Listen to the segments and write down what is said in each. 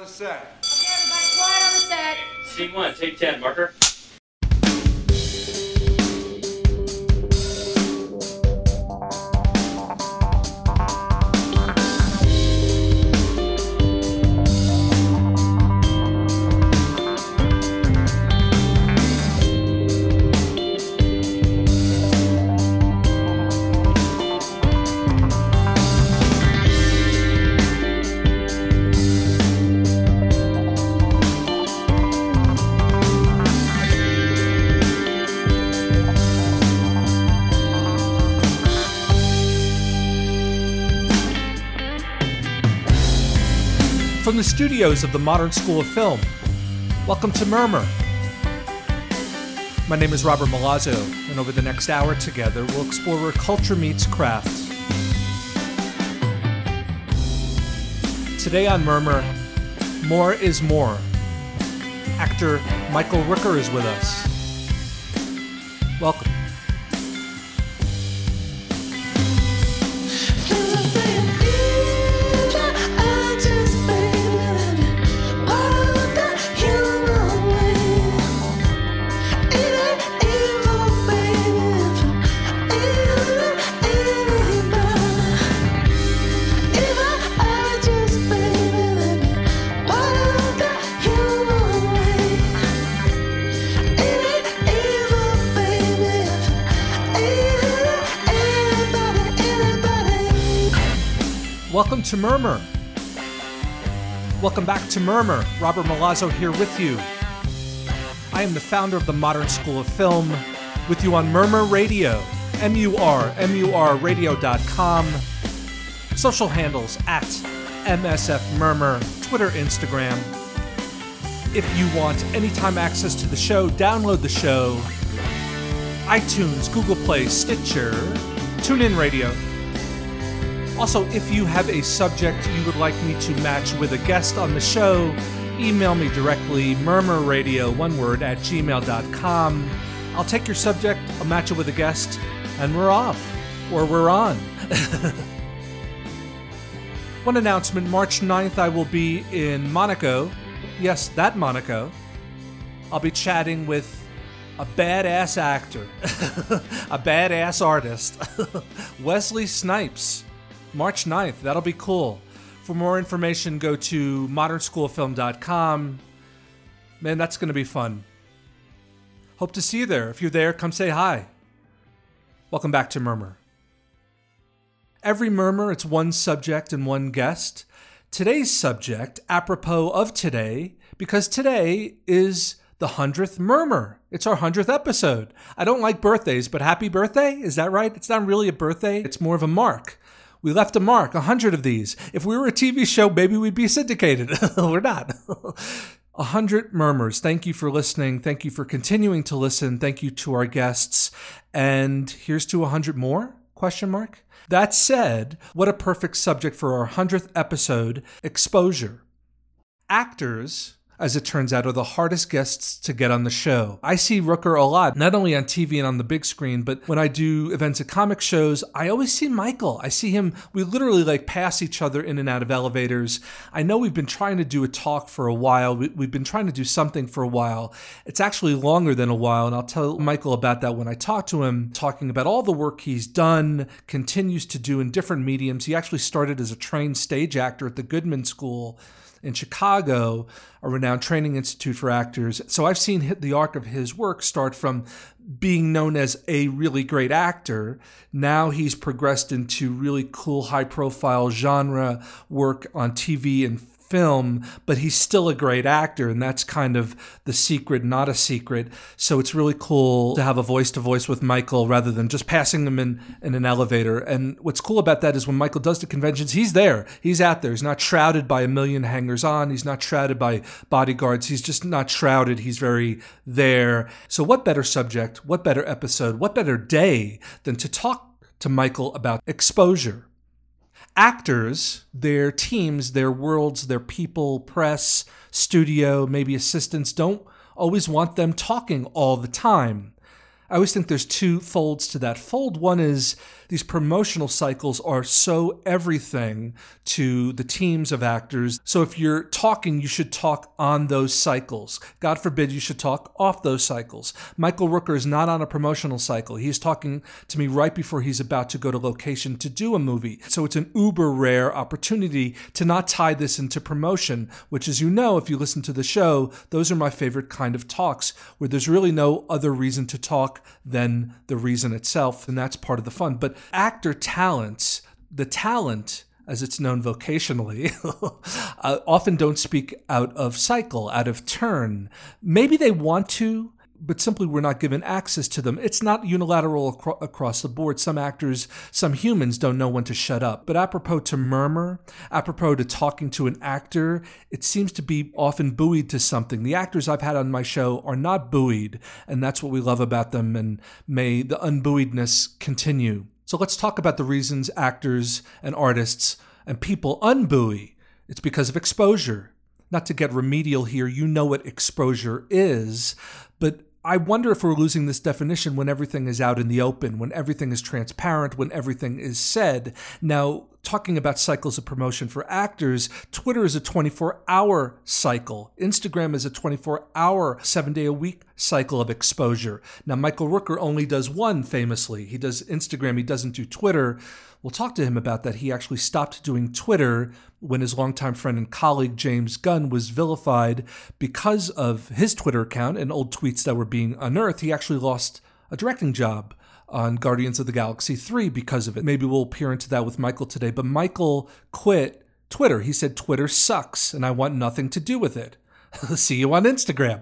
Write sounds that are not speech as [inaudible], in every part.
on the set. Okay, everybody, quiet on the set. Scene one, take 10, marker. The studios of the Modern School of Film, welcome to Murmur. My name is Robert Milazzo, and over the next hour together, we'll explore where culture meets craft. Today on Murmur, More is More. Actor Michael Rooker is with us. To Murmur. Welcome back to Murmur. Robert Milazzo here with you. I am the founder of the Modern School of Film, with you on Murmur Radio, M-U-R, M-U-R radio.com. Social handles at MSF Murmur, Twitter, Instagram. If you want anytime access to the show, download the show. iTunes, Google Play, Stitcher, TuneIn Radio. Also, if you have a subject you would like me to match with a guest on the show, email me directly, murmurradio, one word, at gmail.com. I'll take your subject, I'll match it with a guest, and we're off. Or we're on. [laughs] One announcement March 9th, I will be in Monaco. Yes, that Monaco. I'll be chatting with a badass actor, [laughs] a badass artist, [laughs] Wesley Snipes. March 9th. That'll be cool. For more information, go to modernschoolfilm.com. Man, that's going to be fun. Hope to see you there. If you're there, come say hi. Welcome back to Murmur. Every Murmur, it's one subject and one guest. Today's subject, apropos of today, because today is the 100th Murmur. It's our 100th episode. I don't like birthdays, but happy birthday? Is that right? It's not really a birthday, it's more of a mark. We left a mark, a hundred of these. If we were a TV show, maybe we'd be syndicated. [laughs] we're not. [laughs] A hundred murmurs. Thank you for listening. Thank you for continuing to listen. Thank you to our guests. And here's to a hundred more? Question mark. That said, what a perfect subject for our hundredth episode: exposure. Actors as it turns out, are the hardest guests to get on the show. I see Rooker a lot, not only on TV and on the big screen, but when I do events at comic shows, I always see Michael. I see him, we literally like pass each other in and out of elevators. I know we've been trying to do a talk for a while. We, have been trying to do something for a while. It's actually longer than a while, and I'll tell Michael about that when I talk to him, talking about all the work he's done, continues to do in different mediums. He actually started as a trained stage actor at the Goodman School in Chicago, a renowned training institute for actors. So I've seen the arc of his work start from being known as a really great actor. Now he's progressed into really cool, high profile genre work on TV and film, but he's still a great actor, and that's kind of the secret, not a secret. So it's really cool to have a voice to voice with Michael rather than just passing him in, in an elevator. And what's cool about that is when Michael does the conventions, he's there, he's out there. He's not shrouded by a million hangers on, he's not shrouded by bodyguards, he's just not shrouded, he's very there. So, what better subject, what better episode, what better day than to talk to Michael about exposure? Actors, their teams, their worlds, their people, press, studio, maybe assistants don't always want them talking all the time. I always think there's two folds to that. Fold one is these promotional cycles are so everything to the teams of actors. So if you're talking, you should talk on those cycles. God forbid you should talk off those cycles. Michael Rooker is not on a promotional cycle. He's talking to me right before he's about to go to location to do a movie. So it's an uber rare opportunity to not tie this into promotion, which, as you know, if you listen to the show, those are my favorite kind of talks where there's really no other reason to talk than the reason itself. And that's part of the fun. But actor talents, the talent, as it's known vocationally, [laughs] uh, often don't speak out of cycle, out of turn. Maybe they want to, but simply we're not given access to them. It's not unilateral acro- across the board. Some actors, some humans don't know when to shut up. But apropos to murmur, apropos to talking to an actor, it seems to be often buoyed to something. The actors I've had on my show are not buoyed, and that's what we love about them, and may the unbuoyedness continue. So let's talk about the reasons actors and artists and people unbuoy. It's because of exposure. Not to get remedial here, you know what exposure is, but I wonder if we're losing this definition when everything is out in the open, when everything is transparent, when everything is said. Now, talking about cycles of promotion for actors, Twitter is a 24 hour cycle. Instagram is a 24 hour, seven day a week cycle of exposure. Now, Michael Rooker only does one famously. He does Instagram, he doesn't do Twitter. We'll talk to him about that. He actually stopped doing Twitter when his longtime friend and colleague James Gunn was vilified because of his Twitter account and old tweets that were being unearthed. He actually lost a directing job on Guardians of the Galaxy 3 because of it. Maybe we'll peer into that with Michael today. But Michael quit Twitter. He said, Twitter sucks and I want nothing to do with it. [laughs] see you on Instagram.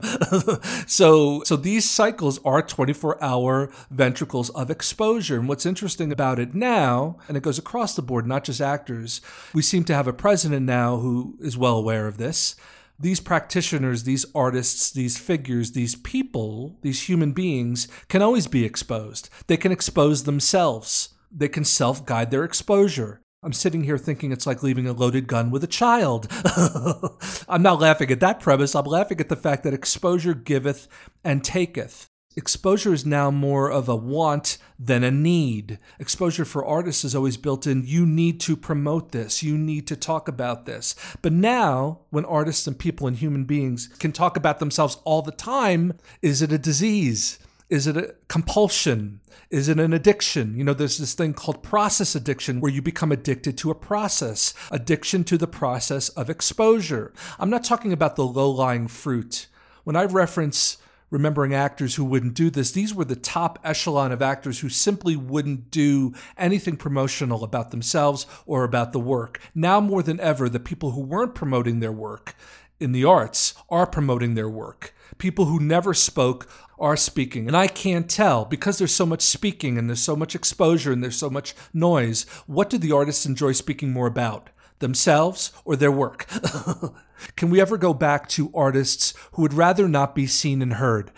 [laughs] so, so these cycles are 24 hour ventricles of exposure. And what's interesting about it now, and it goes across the board, not just actors, we seem to have a president now who is well aware of this. These practitioners, these artists, these figures, these people, these human beings can always be exposed. They can expose themselves. They can self guide their exposure. I'm sitting here thinking it's like leaving a loaded gun with a child. [laughs] I'm not laughing at that premise. I'm laughing at the fact that exposure giveth and taketh. Exposure is now more of a want than a need. Exposure for artists is always built in you need to promote this, you need to talk about this. But now, when artists and people and human beings can talk about themselves all the time, is it a disease? Is it a compulsion? Is it an addiction? You know, there's this thing called process addiction where you become addicted to a process, addiction to the process of exposure. I'm not talking about the low lying fruit. When I reference remembering actors who wouldn't do this, these were the top echelon of actors who simply wouldn't do anything promotional about themselves or about the work. Now more than ever, the people who weren't promoting their work in the arts are promoting their work. People who never spoke are speaking. And I can't tell because there's so much speaking and there's so much exposure and there's so much noise. What do the artists enjoy speaking more about? Themselves or their work? [laughs] Can we ever go back to artists who would rather not be seen and heard?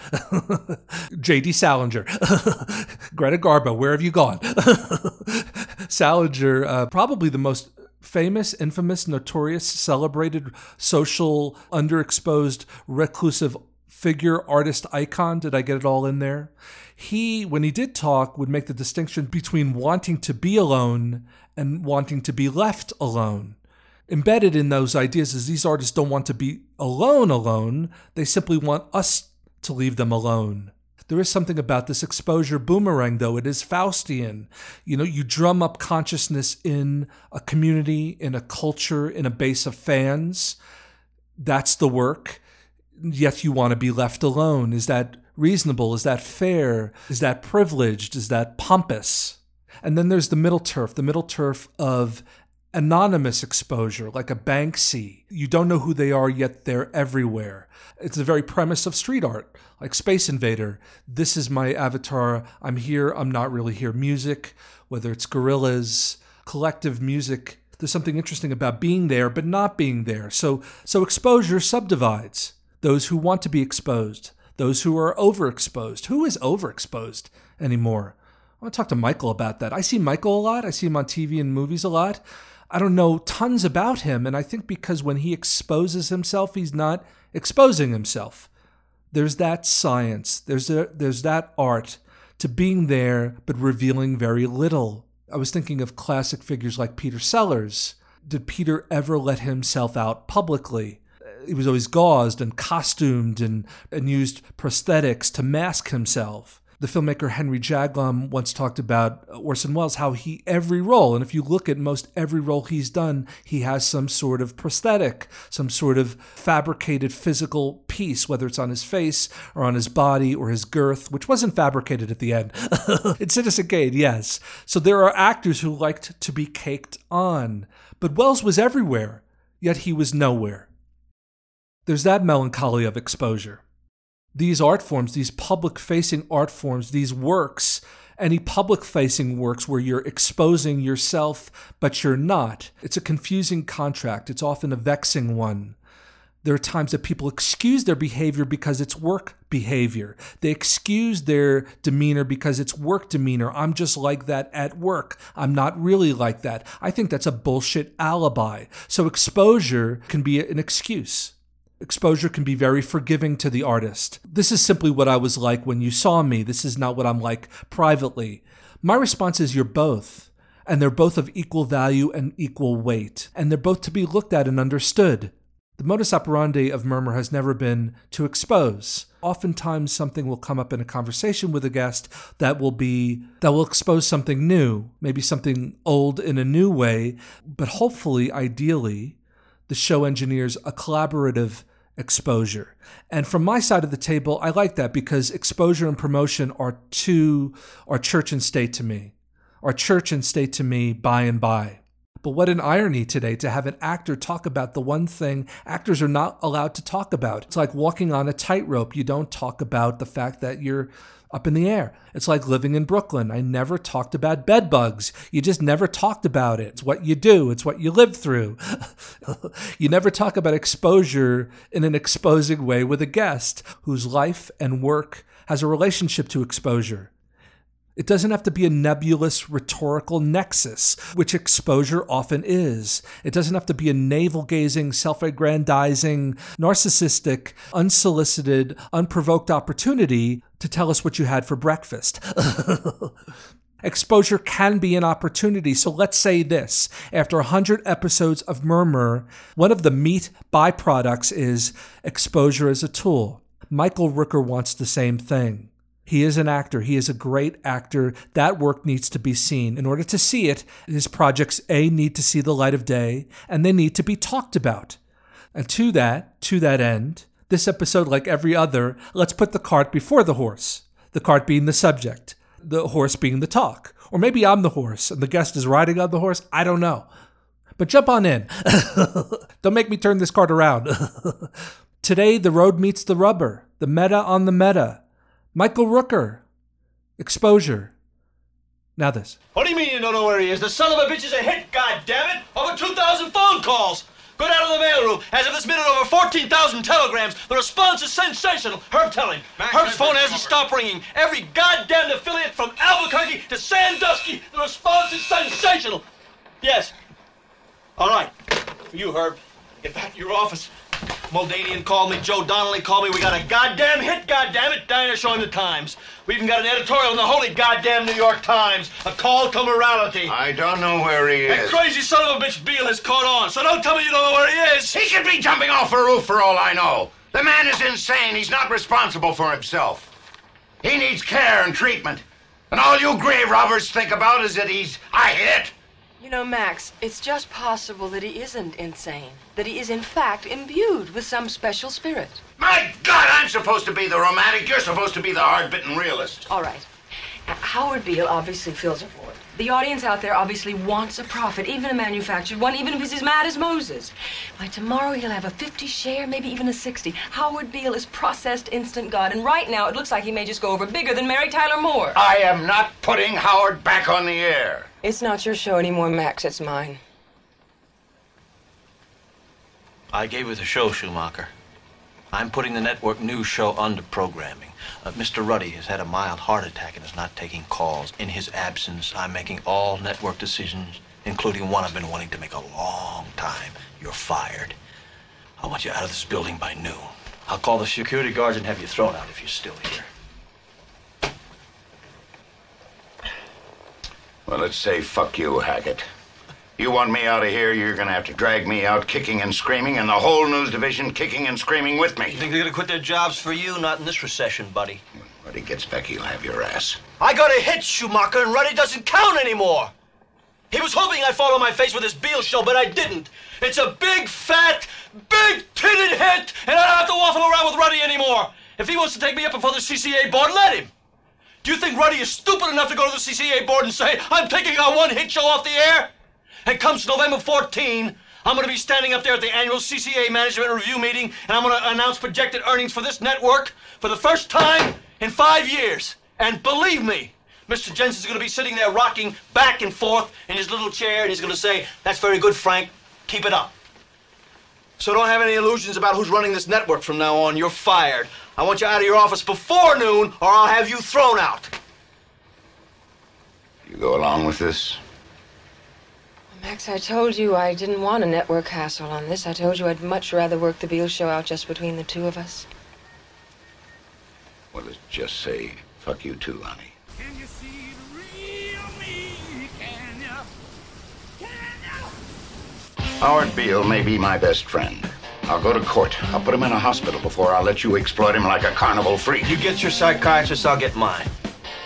[laughs] J.D. Salinger, [laughs] Greta Garbo, where have you gone? Salinger, uh, probably the most famous, infamous, notorious, celebrated, social, underexposed, reclusive figure, artist, icon. Did I get it all in there? He, when he did talk, would make the distinction between wanting to be alone and wanting to be left alone. Embedded in those ideas is these artists don't want to be alone, alone. They simply want us to leave them alone. There is something about this exposure boomerang, though. It is Faustian. You know, you drum up consciousness in a community, in a culture, in a base of fans. That's the work. Yet you want to be left alone. Is that reasonable? Is that fair? Is that privileged? Is that pompous? And then there's the middle turf, the middle turf of anonymous exposure, like a Banksy. You don't know who they are, yet they're everywhere. It's the very premise of street art, like Space Invader. This is my avatar. I'm here, I'm not really here. Music, whether it's Gorillaz, collective music. There's something interesting about being there, but not being there. So, so exposure subdivides those who want to be exposed, those who are overexposed. Who is overexposed anymore? I want to talk to Michael about that. I see Michael a lot. I see him on TV and movies a lot. I don't know tons about him. And I think because when he exposes himself, he's not exposing himself. There's that science, there's, a, there's that art to being there but revealing very little. I was thinking of classic figures like Peter Sellers. Did Peter ever let himself out publicly? He was always gauzed and costumed and, and used prosthetics to mask himself the filmmaker Henry Jaglom once talked about Orson Welles, how he, every role, and if you look at most every role he's done, he has some sort of prosthetic, some sort of fabricated physical piece, whether it's on his face or on his body or his girth, which wasn't fabricated at the end. [laughs] it's Citizen Kane, yes. So there are actors who liked to be caked on. But Welles was everywhere, yet he was nowhere. There's that melancholy of exposure these art forms, these public facing art forms, these works, any public facing works where you're exposing yourself, but you're not. It's a confusing contract. It's often a vexing one. There are times that people excuse their behavior because it's work behavior. They excuse their demeanor because it's work demeanor. I'm just like that at work. I'm not really like that. I think that's a bullshit alibi. So exposure can be an excuse. Exposure can be very forgiving to the artist. This is simply what I was like when you saw me. This is not what I'm like privately. My response is you're both. And they're both of equal value and equal weight. And they're both to be looked at and understood. The modus operandi of Murmur has never been to expose. Oftentimes something will come up in a conversation with a guest that will be that will expose something new, maybe something old in a new way, but hopefully ideally the show engineers a collaborative exposure. And from my side of the table, I like that because exposure and promotion are two are church and state to me. Are church and state to me by and by. But what an irony today to have an actor talk about the one thing actors are not allowed to talk about. It's like walking on a tightrope. You don't talk about the fact that you're up in the air. It's like living in Brooklyn. I never talked about bed bugs. You just never talked about it. It's what you do, it's what you live through. [laughs] you never talk about exposure in an exposing way with a guest whose life and work has a relationship to exposure. It doesn't have to be a nebulous rhetorical nexus, which exposure often is. It doesn't have to be a navel gazing, self aggrandizing, narcissistic, unsolicited, unprovoked opportunity to tell us what you had for breakfast. [laughs] Exposure can be an opportunity. So let's say this after 100 episodes of Murmur, one of the meat byproducts is exposure as a tool. Michael Rooker wants the same thing. He is an actor. He is a great actor. That work needs to be seen. In order to see it, his projects A need to see the light of day and they need to be talked about. And to that, to that end, this episode, like every other, let's put the cart before the horse. The cart being the subject, the horse being the talk. Or maybe I'm the horse and the guest is riding on the horse. I don't know. But jump on in. [laughs] don't make me turn this cart around. [laughs] Today, the road meets the rubber, the meta on the meta. Michael Rooker. Exposure. Now this. What do you mean you don't know where he is? The son of a bitch is a hit, God damn it! Over 2,000 phone calls! Go down to the mailroom. As of this minute, over 14,000 telegrams. The response is sensational. Herb, tell him. Max, Herb's phone hasn't stopped ringing. Every goddamn affiliate from Albuquerque to Sandusky. The response is sensational. Yes. All right. For you, Herb. Get back to your office. Moldanian called me, Joe Donnelly called me. We got a goddamn hit, goddamn it, Dinah showing the Times. We even got an editorial in the holy goddamn New York Times. A call to morality. I don't know where he That is. That crazy son of a bitch Beale has caught on, so don't tell me you don't know where he is. He could be jumping off a roof for all I know. The man is insane. He's not responsible for himself. He needs care and treatment. And all you grave robbers think about is that he's a hit. You know, Max, it's just possible that he isn't insane. That he is, in fact, imbued with some special spirit. My God, I'm supposed to be the romantic. You're supposed to be the hard-bitten realist. All right. Now, Howard Beale obviously fills a void. The audience out there obviously wants a prophet, even a manufactured one, even if he's as mad as Moses. By tomorrow, he'll have a 50 share, maybe even a 60. Howard Beale is processed instant God, and right now, it looks like he may just go over bigger than Mary Tyler Moore. I am not putting Howard back on the air. It's not your show anymore, Max. It's mine. I gave her the show, Schumacher. I'm putting the network news show under programming. Uh, Mr. Ruddy has had a mild heart attack and is not taking calls. In his absence, I'm making all network decisions, including one I've been wanting to make a long time. You're fired. I want you out of this building by noon. I'll call the security guards and have you thrown out if you're still here. Well, let's say fuck you, Hackett. You want me out of here, you're gonna have to drag me out kicking and screaming, and the whole news division kicking and screaming with me. You think they're gonna quit their jobs for you? Not in this recession, buddy. When he gets back, he'll have your ass. I got a hit, Schumacher, and Ruddy doesn't count anymore. He was hoping I'd fall on my face with his Beale show, but I didn't. It's a big, fat, big titted hit, and I don't have to waffle around with Ruddy anymore. If he wants to take me up before the CCA board, let him. Do you think Ruddy is stupid enough to go to the CCA board and say, I'm taking our one hit show off the air? And comes November 14, I'm going to be standing up there at the annual CCA Management Review meeting, and I'm going to announce projected earnings for this network for the first time in five years. And believe me, Mr. Jensen's going to be sitting there rocking back and forth in his little chair, and he's going to say, That's very good, Frank. Keep it up. So don't have any illusions about who's running this network from now on. You're fired. I want you out of your office before noon, or I'll have you thrown out. You go along with this? Max, I told you I didn't want a network hassle on this. I told you I'd much rather work the Beale show out just between the two of us. Well, let's just say fuck you too, honey. Can you see the real me? Can you? Can you? Howard Beale may be my best friend. I'll go to court. I'll put him in a hospital before I'll let you exploit him like a carnival freak. You get your psychiatrist, I'll get mine.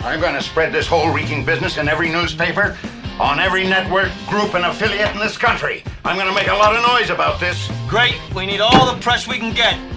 I'm going to spread this whole reeking business in every newspaper, on every network, group, and affiliate in this country. I'm to make a lot of noise about this. Great. We need all the press we can get.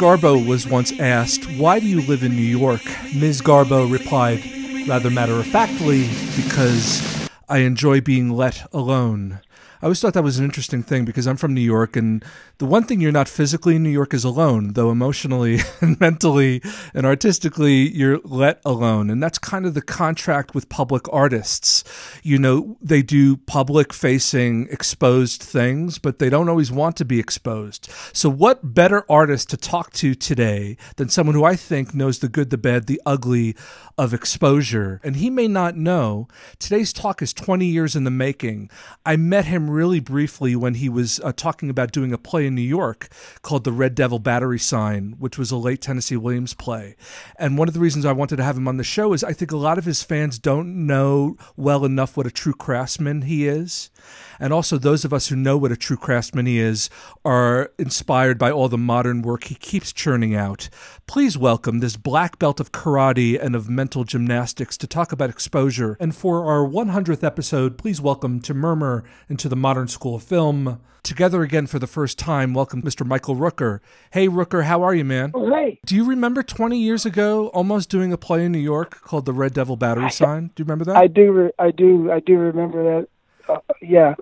Garbo was once asked, Why do you live in New York? Ms. Garbo replied, rather matter of factly, because I enjoy being let alone. I always thought that was an interesting thing because I'm from New York, and the one thing you're not physically in New York is alone, though emotionally [laughs] and mentally and artistically, you're let alone. And that's kind of the contract with public artists. You know, they do public facing, exposed things, but they don't always want to be exposed. So, what better artist to talk to today than someone who I think knows the good, the bad, the ugly of exposure? And he may not know. Today's talk is 20 years in the making. I met him really briefly when he was uh, talking about doing a play in New York called The Red Devil Battery Sign, which was a late Tennessee Williams play. And one of the reasons I wanted to have him on the show is I think a lot of his fans don't know well enough what a true craftsman he is. And also, those of us who know what a true craftsman he is are inspired by all the modern work he keeps churning out. Please welcome this black belt of karate and of mental gymnastics to talk about exposure. And for our 100th episode, please welcome to Murmur into the Modern School of Film. Together again for the first time, welcome Mr. Michael Rooker. Hey, Rooker, how are you, man? Oh, hey. Do you remember 20 years ago almost doing a play in New York called The Red Devil Battery Sign? Do you remember that? I do. Re- I do. I do remember that. Uh, yeah.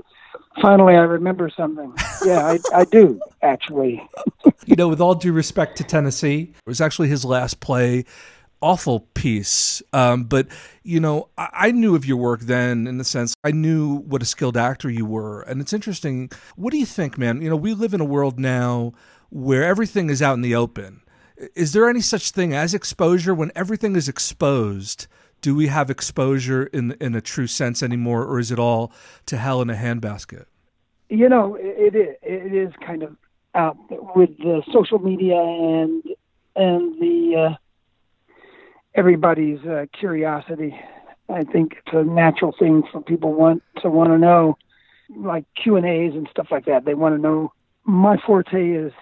Finally, I remember something. Yeah, I, I do actually. [laughs] you know, with all due respect to Tennessee, it was actually his last play. Awful piece. Um, but, you know, I, I knew of your work then in the sense I knew what a skilled actor you were. And it's interesting. What do you think, man? You know, we live in a world now where everything is out in the open. Is there any such thing as exposure when everything is exposed? Do we have exposure in in a true sense anymore, or is it all to hell in a handbasket? you know, it, it is it is kind of out with the social media and and the uh, everybody's uh, curiosity. I think it's a natural thing for people want to want to know, like Q and A's and stuff like that. They want to know. My forte is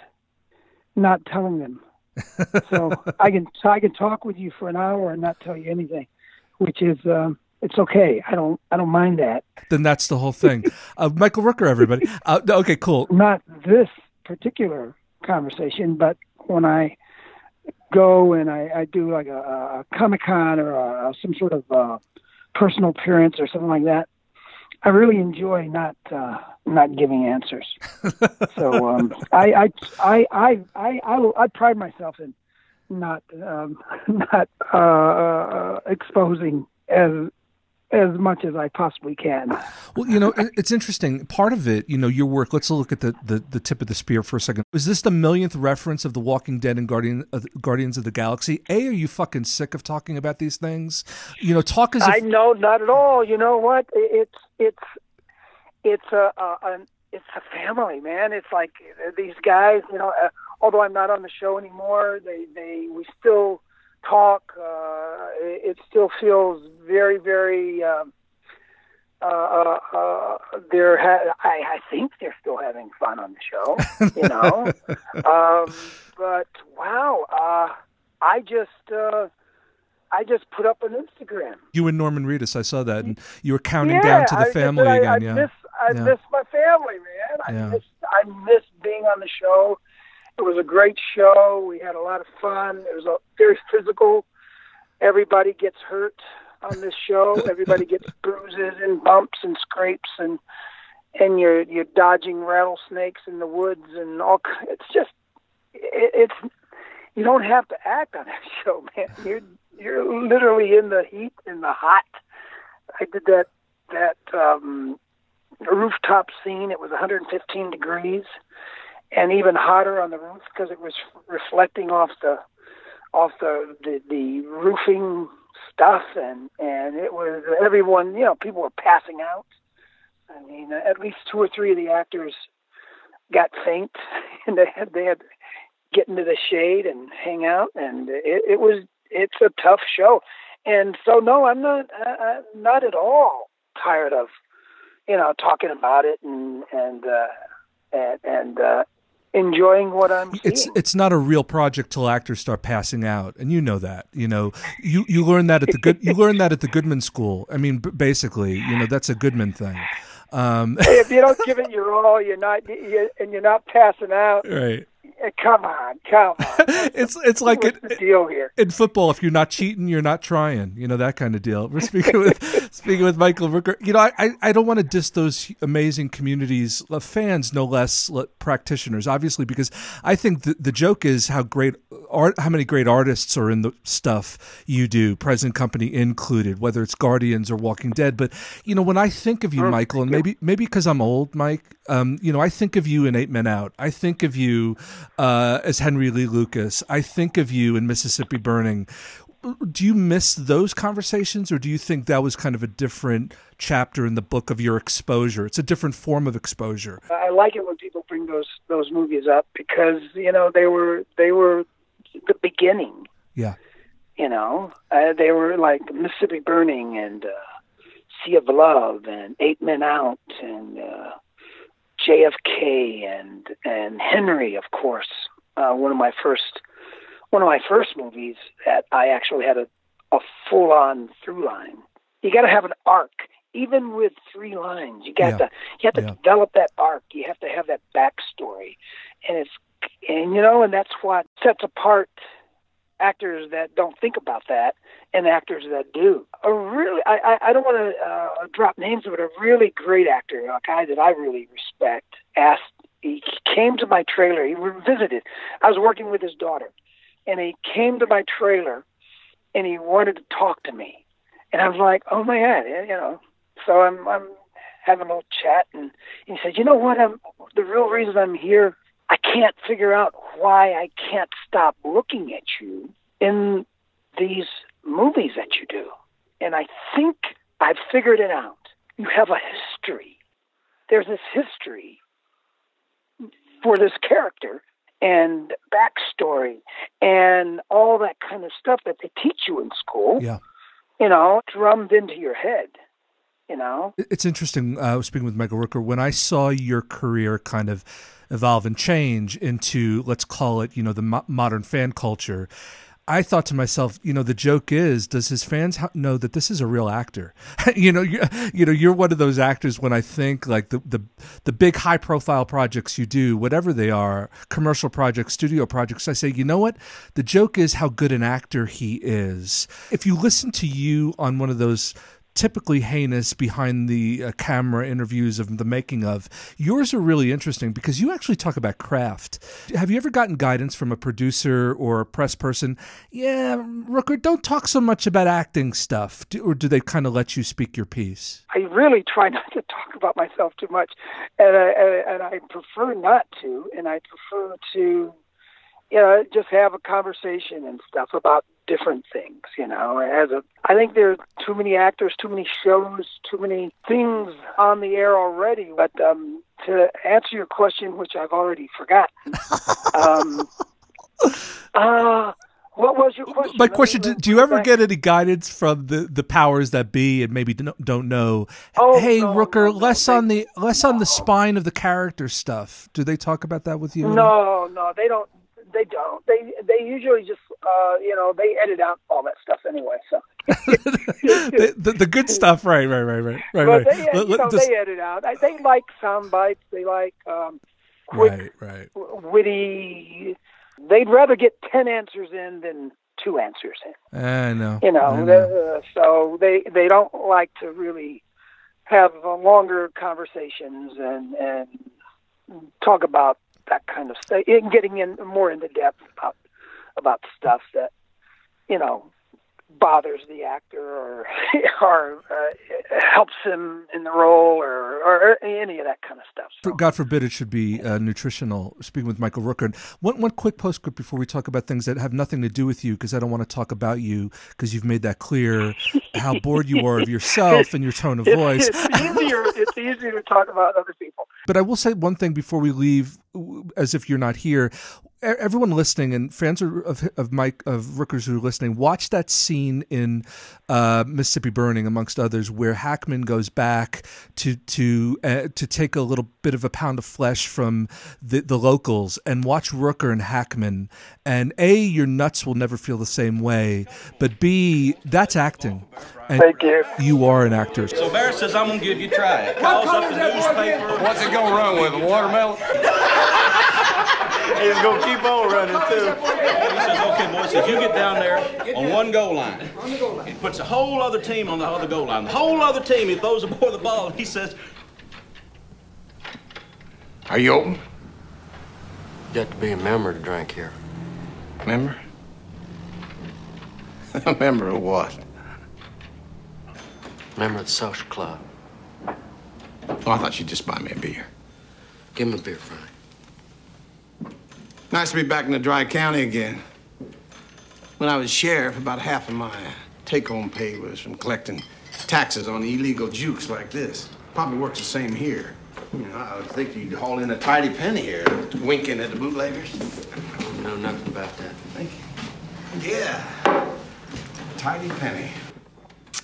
not telling them, [laughs] so I can so I can talk with you for an hour and not tell you anything, which is um, it's okay. I don't I don't mind that. Then that's the whole thing. [laughs] Uh, Michael Rooker, everybody. Uh, okay, cool. Not this particular conversation, but when I go and I, I do like a, a Comic Con or a, some sort of uh, personal appearance or something like that, I really enjoy not uh, not giving answers. [laughs] so um, I, I I I I I I pride myself in not um, [laughs] not uh, uh, exposing as as much as I possibly can. Well, you know, it's interesting. Part of it, you know, your work. Let's look at the, the, the tip of the spear for a second. Is this the millionth reference of The Walking Dead and Guardian of Guardians of the Galaxy? A, are you fucking sick of talking about these things? You know, talk as if I know not at all. You know what? It's it's it's a, a an it's a family, man. It's like uh, these guys. You know, uh, although I'm not on the show anymore, they they we still talk. Uh, it, it still feels very very. Um, uh, uh, uh, they're ha- I, I think they're still having fun on the show, you [laughs] know. um, but wow, uh, I just uh, I just put up an Instagram. you and Norman Reedus, I saw that, and you were counting yeah, down to the I, family I, again. I yeah. miss I Yeah. miss my family, man. I Yeah. miss I miss being on the show. It was a great show. We had a lot of fun. It was a, very physical. Everybody gets hurt on this show. [laughs] Everybody gets bruises and bumps and scrapes and and you're you're dodging rattlesnakes in the woods and all. It's just it, it's you don't have to act on that [laughs] show, man. You're you're literally in the heat, in the hot. I did that that um, rooftop scene. It was 115 degrees, and even hotter on the roof because it was reflecting off the off the, the the roofing stuff, and and it was everyone. You know, people were passing out. I mean, at least two or three of the actors got faint, [laughs] and they had they had to get into the shade and hang out, and it, it was it's a tough show. And so, no, I'm not uh, not at all tired of you know talking about it and and uh, and, and uh, enjoying what I'm seeing. it's it's not a real project till actors start passing out, and you know that. You know, you you learn that at the good you [laughs] learn that at the Goodman School. I mean, basically, you know, that's a Goodman thing. Um, Hey, if you don't [laughs] give it your all, you're not you, and you're not passing out. right. Eh, Come on, come on. [laughs] It's it's like What's it, the deal here? in football, if you're not cheating, you're not trying. You know that kind of deal. We're speaking with [laughs] speaking with Michael Rooker. You know, I, I, don't want to diss those amazing communities of fans, no less practitioners, obviously, because I think the, the joke is how great art, how many great artists are in the stuff you do, present company included, whether it's Guardians or Walking Dead. But you know, when I think of you, Michael, and maybe maybe because I'm old, Mike, um, you know, I think of you in Eight Men Out. I think of you uh, as Henry Lee Lucas. I think of you in Mississippi Burning. Do you miss those conversations, or do you think that was kind of a different chapter in the book of your exposure? It's a different form of exposure. I like it when people bring those those movies up because you know they were they were the beginning. Yeah. You know, uh, they were like Mississippi Burning and uh, Sea of Love and Eight Men Out and uh, JFK and and Henry, of course. Uh, one of my first one of my first movies that I actually had a a full on through line. You got to have an arc, even with three lines. You got Yeah. to you have to Yeah. develop that arc. You have to have that backstory, and it's and you know, and that's what sets apart actors that don't think about that and actors that do. A really, I I, don't want to uh, drop names, but a really great actor, a guy that I really respect, asked. He came to my trailer. He visited. I was working with his daughter, and he came to my trailer, and he wanted to talk to me, and I was like, oh my god, you know. So I'm I'm having a little chat, and he said, you know what? I'm the real reason I'm here. I can't figure out why I can't stop looking at you in these movies that you do. And I think I've figured it out. You have a history there's this history for this character and backstory and all that kind of stuff that they teach you in school. Yeah. You know, drummed into your head. You know, It's interesting. Uh, speaking with Michael Rooker, when I saw your career kind of evolve and change into, let's call it, you know, the mo- modern fan culture, I thought to myself, you know, the joke is, does his fans ha- know that this is a real actor? [laughs] you know, you, you know, you're one of those actors. When I think like the the the big high profile projects you do, whatever they are, commercial projects, studio projects, I say, you know what? The joke is how good an actor he is. If you listen to you on one of those typically heinous behind the uh, camera interviews of the making of. Yours are really interesting because you actually talk about craft. Have you ever gotten guidance from a producer or a press person? Yeah, Rooker, don't talk so much about acting stuff. Do, or do they kind of let you speak your piece? I really try not to talk about myself too much, and I, and I prefer not to, and I prefer to, you know, just have a conversation and stuff about different things. You know, as a, I think there are too many actors, too many shows, too many things on the air already. But um, to answer your question, which I've already forgotten, [laughs] um, uh, what was your question? My question: do, do you ever get any guidance from the, the powers that be, and maybe don't, know? Oh, hey, no, Rooker, no, less on the less on the spine of the character stuff. Do they talk about that with you? No, no, they don't. They don't. They they usually just uh, you know they edit out all that stuff anyway. So, [laughs] the, the, the good stuff, right, right, right, right, right, right. they Let- you know just- they edit out. I, they like sound bites. They like um, quick, right, right. witty. They'd rather get ten answers in than two answers in. I know. You I know, know. uh, so they they don't like to really have uh, longer conversations and and talk about that kind of stuff. And getting in more into depth about about stuff that you know bothers the actor or [laughs] or uh, helps him in the role or or any of that kind of stuff. For- God forbid it should be uh, nutritional. Speaking with Michael Rooker, and one one quick postscript before we talk about things that have nothing to do with you, because I don't want to talk about you, because you've made that clear how bored you are of yourself and your tone of [laughs] voice. it's easier. It's easier to talk about other people. But I will say one thing before we leave, as if you're not here. E- Everyone listening and fans of of, of Mike of Rookers who are listening, watch that scene in uh, Mississippi Burning, amongst others, where Hackman goes back to to uh, to take a little bit of a pound of flesh from the the locals, and watch Rooker and Hackman. And a, your nuts will never feel the same way, but b, that's acting. And Thank you. You are an actor. So Bear says, I'm gonna give you a try. Calls up the newspaper. What's it gonna run with? A watermelon? He's gonna keep on running too. He says, okay, boys, says you get down there on one goal line. He puts a whole other team on the other goal line. The whole other team, he throws aboard the ball, and he says, Are you open? You have to be a member to drink here. Member? [laughs] A member of what? Member of the social club. Oh, I thought you'd just buy me a beer. Give him a beer, Frank. Nice to be back in the dry county again. When I was sheriff, about half of my take-home pay was from collecting taxes on illegal jukes like this. Probably works the same here. You know, I would think you'd haul in a tidy penny here, winking at the bootleggers. I don't know nothing about that. Thank you. Yeah. Tidy penny.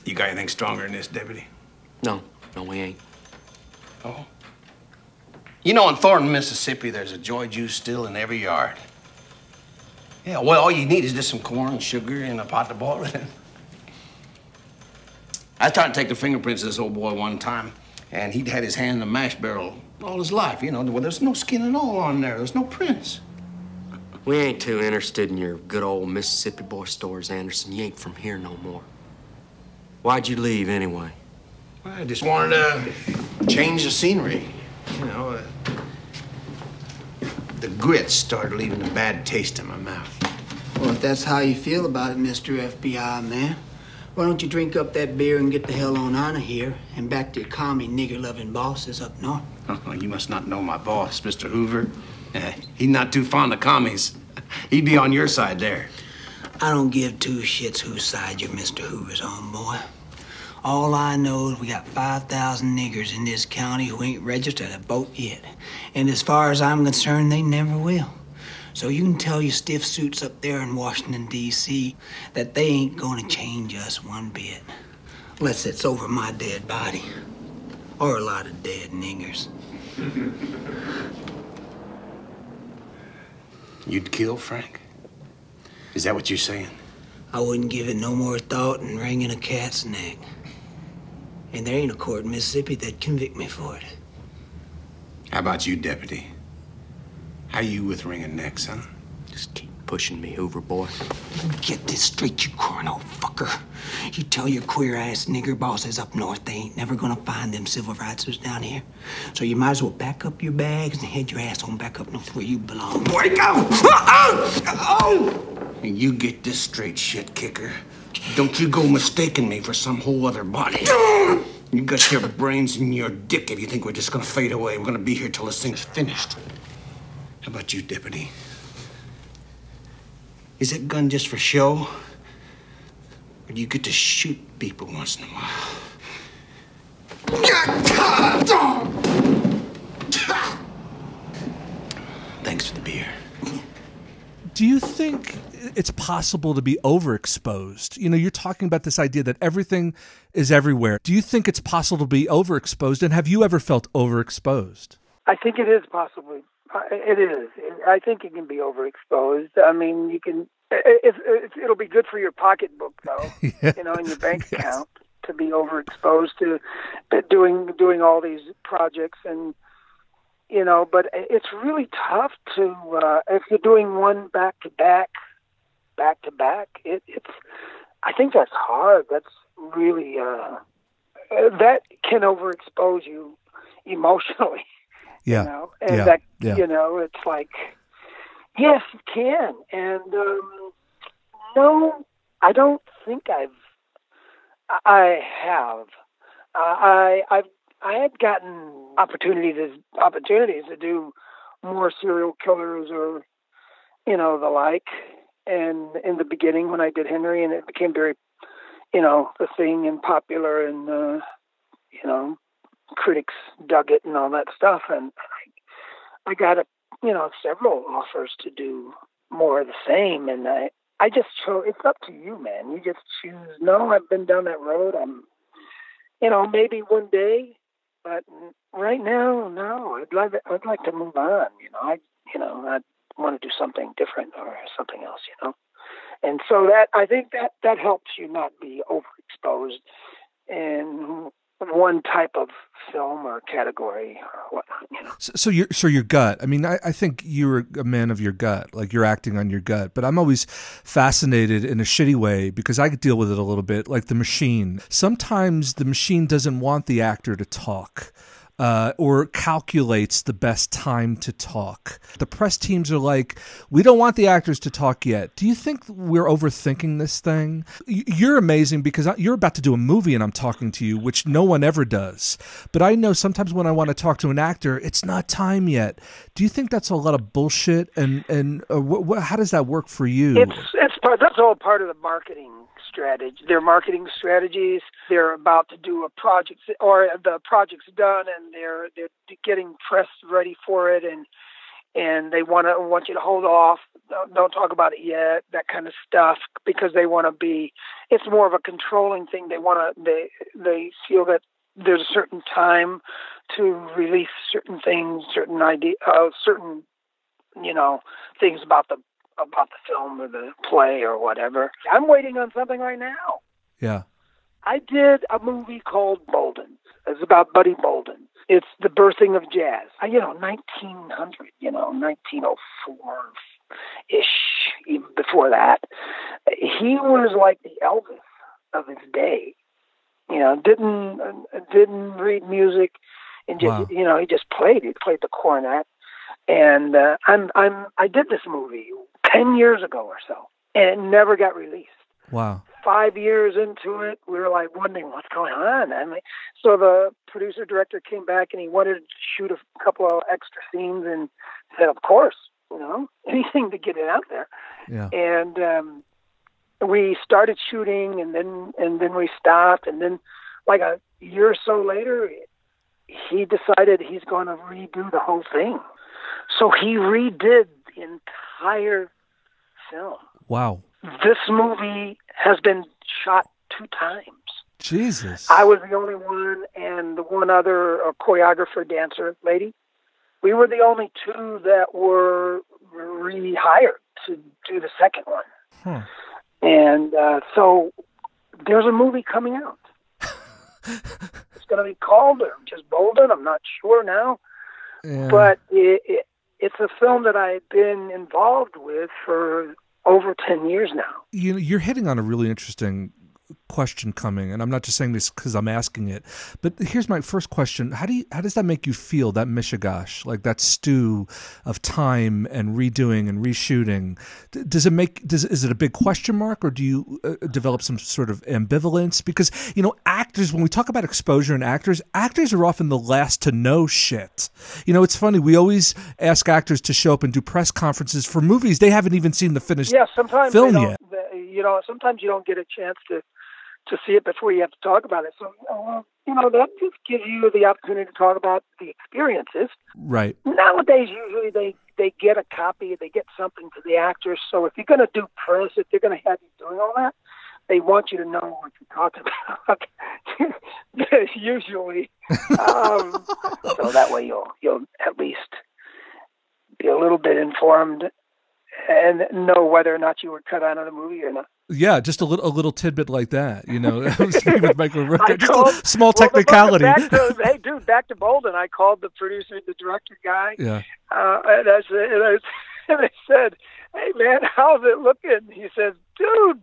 You got anything stronger than this, deputy? No, no, we ain't. Oh? You know, in Thornton, Mississippi, there's a joy juice still in every yard. Yeah, well, all you need is just some corn, sugar, and a pot to boil it in. I tried to take the fingerprints of this old boy one time, and he'd had his hand in the mash barrel all his life. You know, well, there's no skin at all on there. There's no prints. We ain't too interested in your good old Mississippi boy stories, Anderson. You ain't from here no more. Why'd you leave anyway? I just wanted to change the scenery. You know, uh, the grits started leaving a bad taste in my mouth. Well, if that's how you feel about it, Mr. FBI man, why don't you drink up that beer and get the hell on out of here and back to your commie nigger-loving bosses up north? Oh, you must not know my boss, Mr. Hoover. Eh, he's not too fond of commies. He'd be on your side there. I don't give two shits whose side you're Mr. Hoover's on, boy. All I know is we got 5,000 niggers in this county who ain't registered a vote yet. And as far as I'm concerned, they never will. So you can tell your stiff suits up there in Washington, D.C., that they ain't gonna change us one bit. Unless it's over my dead body. Or a lot of dead niggers. [laughs] You'd kill Frank? Is that what you're saying? I wouldn't give it no more thought than wringing a cat's neck. And there ain't a court in Mississippi that'd convict me for it. How about you, deputy? How you with wringing necks, huh? Just keep pushing me, Hoover boy. Get this straight, you corn old fucker. You tell your queer ass nigger bosses up north they ain't never gonna find them civil rightsers down here. So you might as well back up your bags and head your ass on back up north where you belong. Boy, go! Oh! [laughs] oh! And you get this straight, shit kicker. Don't you go mistaking me for some whole other body. You got your brains in your dick if you think we're just gonna fade away. We're gonna be here till this thing's finished. How about you, deputy? Is that gun just for show? Or do you get to shoot people once in a while? Thanks for the beer. Do you think it's possible to be overexposed? You know, you're talking about this idea that everything is everywhere. Do you think it's possible to be overexposed? And have you ever felt overexposed? I think it is possibly. Uh, It is. I think it can be overexposed. I mean, you can. It, it, it'll be good for your pocketbook, though. [laughs] You know, in your bank account to be overexposed to doing doing all these projects and you know. But it's really tough to uh, if you're doing one back to back, back to back. It, it's. I think that's hard. That's really uh, uh, that can overexpose you emotionally. [laughs] Yeah. You know, and yeah. that yeah. you know, it's like yes, you can. And um, no, I don't think I've. I have. Uh, I I've I had gotten opportunities opportunities to do more serial killers or you know the like. And in the beginning, when I did Henry, and it became very, you know, a thing and popular, and uh, you know, critics dug it and all that stuff, and I, I got a, you know, several offers to do more of the same, and I, I just chose. It's up to you, man. You just choose. No, I've been down that road. I'm, you know, maybe one day, but right now, no. I'd like, I'd like to move on. You know, I, you know, I want to do something different or something else. You know, and so that I think that that helps you not be overexposed in one type of film or category or whatnot. You know. So, so your so your gut. I mean, I, I think you're a man of your gut. Like you're acting on your gut. But I'm always fascinated in a shitty way because I could deal with it a little bit, like the machine. Sometimes the machine doesn't want the actor to talk. Uh, or calculates the best time to talk. The press teams are like, we don't want the actors to talk yet. Do you think we're overthinking this thing? You're amazing because you're about to do a movie and I'm talking to you, which no one ever does. But I know sometimes when I want to talk to an actor, it's not time yet. Do you think that's a lot of bullshit? And and uh, wh- wh- how does that work for you? It's it's That's all part of the marketing strategy. Their marketing strategies. They're about to do a project, or the project's done, and they're they're getting press ready for it, and and they want to want you to hold off. Don't, don't talk about it yet. That kind of stuff because they want to be. It's more of a controlling thing. They want to. They they feel that there's a certain time to release certain things, certain idea, uh, certain you know things about the about the film or the play or whatever. I'm waiting on something right now. yeah. I did a movie called Bolden. It's about Buddy Bolden. It's the birthing of jazz. Uh, you know, 1900, you know, 1904 ish, even before that. He was like the Elvis of his day. You know, didn't didn't read music, and just Wow. you know, he just played. He played the cornet, and uh, I'm I'm I did this movie ten years ago or so, and it never got released Wow. five years into it, we were like wondering what's going on. I mean, so the producer director came back and he wanted to shoot a couple of extra scenes and said, "Of course, you know, [laughs] anything to get it out there." Yeah. And um, we started shooting, and then and then we stopped, and then like a year or so later, he decided he's going to redo the whole thing. So he redid the entire film. Wow. This movie has been shot two times. Jesus. I was the only one, and the one other uh, choreographer, dancer lady. We were the only two that were rehired to do the second one. Huh. And uh, so there's a movie coming out. [laughs] it's going to be called uh, just Bolden. I'm not sure now, Yeah. but it, it, it's a film that I've been involved with for over ten years now. you know, you're hitting on a really interesting question coming, and I'm not just saying this because I'm asking it. But here's my first question: How do you, how does that make you feel? That mishigash, like that stew of time and redoing and reshooting. Does it make? Does is it a big question mark, or do you uh, develop some sort of ambivalence? Because you know, actors when we talk about exposure and actors, actors are often the last to know shit. You know, it's funny. We always ask actors to show up and do press conferences for movies they haven't even seen the finished Yeah, sometimes film yet. you know, sometimes you don't get a chance to to see it before you have to talk about it. So, uh, you know, that just gives you the opportunity to talk about the experiences. Right. Nowadays, usually they they get a copy, they get something to the actors. So if you're going to do press, if they're going to have you doing all that, they want you to know what you're talking about. [laughs] usually, um, [laughs] so that way you'll you'll at least be a little bit informed and know whether or not you were cut out of the movie or not. Yeah, just a little a little tidbit like that, you know. I was speaking with Michael [laughs] Rooker, just a called- little small well, technicality. Back to, [laughs] hey, dude, back to Bolden. I called the producer, the director guy, yeah. uh, and, I said, and, [laughs] I, and I said, "Hey, man, how's it looking?" He says, "Dude,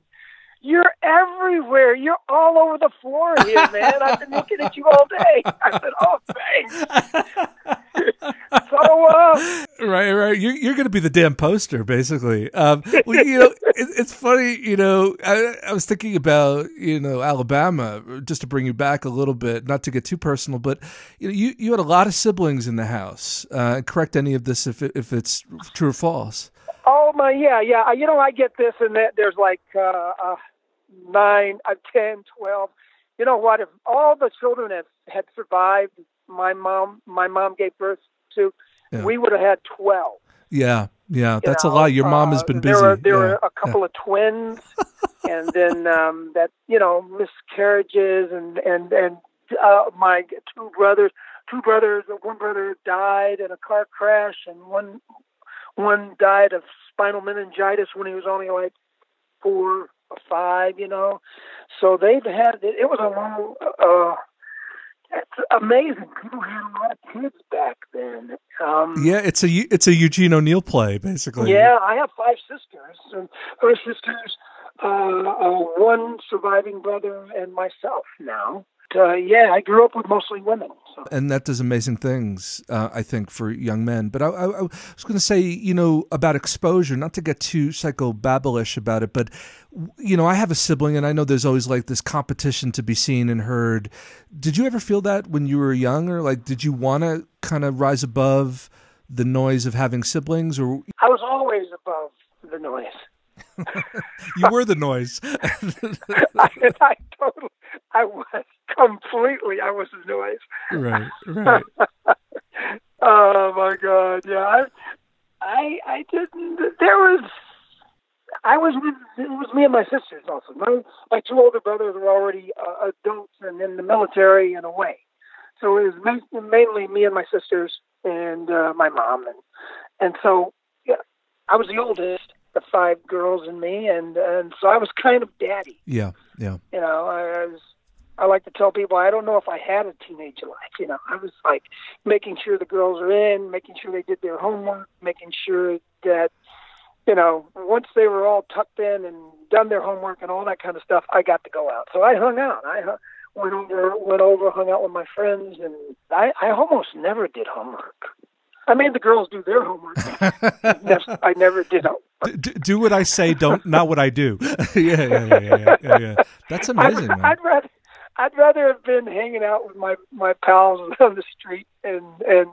you're everywhere. You're all over the floor here, man. I've been looking at you all day." I said, "Oh, thanks." so, uh, Right, right. You're you're going to be the damn poster, basically. Um, well, you know, [laughs] it, it's funny. You know, I, I was thinking about you know Alabama, just to bring you back a little bit, not to get too personal, but you know, you, you had a lot of siblings in the house. Uh, correct any of this if it, if it's true or false. Oh my, yeah, yeah. You know, I get this and that. There's like uh, uh, nine, uh, ten, twelve. You know what? If all the children had had survived, my mom, my mom gave birth to, Yeah. we would have had twelve. Yeah, yeah, you that's a know. lot. Your mom has Uh, been busy. There were there yeah. were a couple of twins, [laughs] and then um, that you know miscarriages and and and uh, my two brothers, two brothers. One brother died in a car crash, and one one died of spinal meningitis when he was only like four five. You know, so they've had it. It was a long. Uh, it's amazing. People had a lot of kids back then. Um, Yeah, it's a it's a Eugene O'Neill play, basically. yeah, I have five sisters, and her sisters, uh, uh, one surviving brother, and myself now. Uh, yeah, I grew up with mostly women. So. and that does amazing things, uh, I think, for young men. But I, I, I was going to say, you know, about exposure, not to get too psychobabblish about it, but you know, I have a sibling, and I know there's always like this competition to be seen and heard. Did you ever feel that when you were younger? Like, did you want to kind of rise above the noise of having siblings, or I was always above the noise. [laughs] you were the noise? I, [laughs] I totally, I was completely, I was the noise. right, right. [laughs] oh my god, yeah. I, I, I didn't. There was, I was with. It was me and my sisters also. My my two older brothers were already uh, adults and in the military in a way, so it was ma- mainly me and my sisters and uh, my mom and and so yeah, I was the oldest, the five girls and me, and and so I was kind of daddy. Yeah, yeah. You know, I, I was. I like to tell people I don't know if I had a teenage life. You know, I was like making sure the girls are in, making sure they did their homework, making sure that you know once they were all tucked in and done their homework and all that kind of stuff, I got to go out. So I hung out. I hu- went over, went over, hung out with my friends, and I, I almost never did homework. I made the girls do their homework. [laughs] I never did. [laughs] D- d- do what I say, don't not what I do. [laughs] yeah, yeah, yeah, yeah. That's amazing, I'd. I'd rather I'd rather have been hanging out with my my pals on the street and and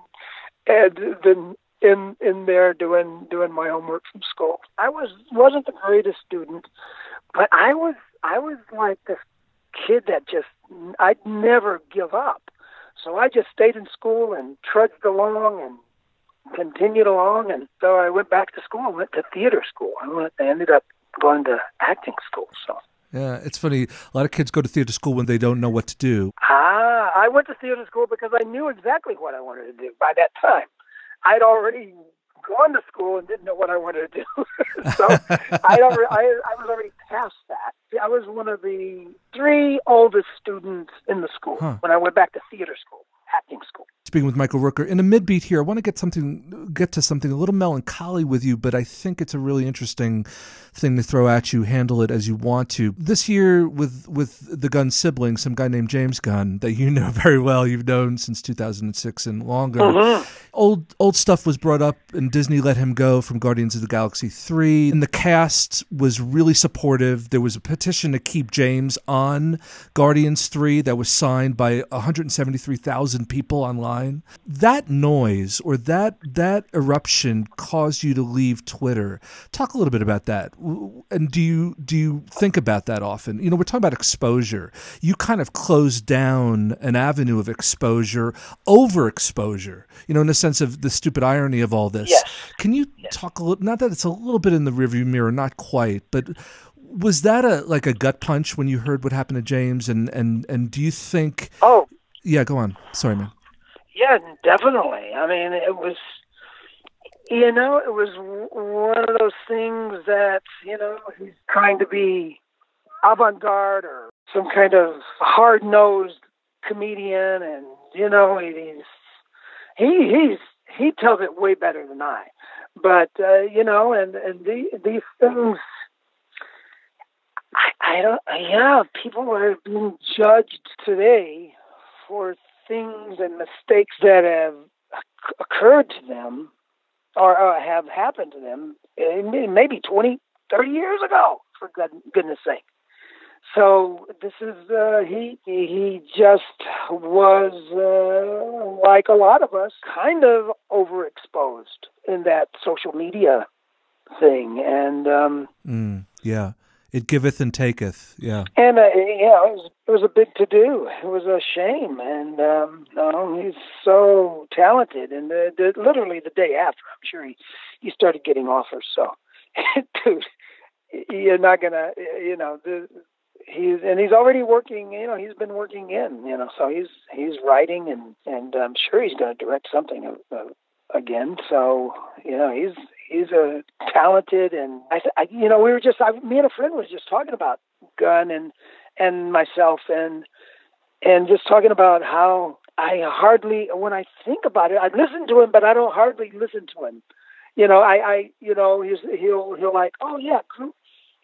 and than in in there doing doing my homework from school. I was wasn't the greatest student, but I was I was like this kid that just I'd never give up. So I just stayed in school and trudged along and continued along, and so I went back to school. I went to theater school. I went. I ended up going to acting school. So Yeah, it's funny. A lot of kids go to theater school when they don't know what to do. ah, I went to theater school because I knew exactly what I wanted to do by that time. I'd already gone to school and didn't know what I wanted to do. [laughs] so [laughs] I, already, I I was already past that. I was one of the three oldest students in the school Huh. when I went back to theater school, acting school. Speaking with Michael Rooker in a midbeat here, I want to get something, get to something a little melancholy with you, but I think it's a really interesting thing to throw at you. Handle it as you want to. This year, with with the Gunn siblings, some guy named James Gunn that you [laughs] know very well, you've known since 2006 and longer. Mhm. Old old stuff was brought up, and Disney let him go from Guardians of the Galaxy three. And the cast was really supportive. There was a petition to keep James on Guardians three that was signed by 173,000 people online. That noise or that that eruption caused you to leave Twitter. Talk a little bit about that. And do you do you think about that often? You know, we're talking about exposure. You kind of closed down an avenue of exposure, overexposure. You know, in the sense of the stupid irony of all this. Yes. Can you talk a little? Not that it's a little bit in the rearview mirror, not quite, but was that a like a gut punch when you heard what happened to James? And and and do you think? Oh, Yeah, go on. Sorry, man. Yeah, definitely. I mean, it was, you know, it was one of those things that, you know, he's trying to be avant garde or some kind of hard nosed comedian, and, you know, he's, he, he's, he tells it way better than I. But, uh, you know, and, and the, these things, I, I don't, yeah, people are being judged today for things and mistakes that have occurred to them or uh, have happened to them uh, maybe 20, 30 years ago, for goodness sake. So this is uh, he he just was uh, like a lot of us, kind of overexposed in that social media thing, and um, Mm, yeah. It giveth and taketh. Yeah. and uh, yeah, it was it was a big to do. It was a shame, and um, no, he's so talented. And the, the, literally the day after, I'm sure he he started getting offers. So, [laughs] dude, you're not gonna, you know, the, he's and he's already working. You know, he's been working in. You know, so he's he's writing, and and I'm sure he's going to direct something again. So, you know, he's he's a talented and I, I you know we were just I, me and a friend was just talking about Gunn and and myself and and just talking about how I hardly when I think about it I listen to him but I don't hardly listen to him. You know I I you know he's he'll he'll like oh yeah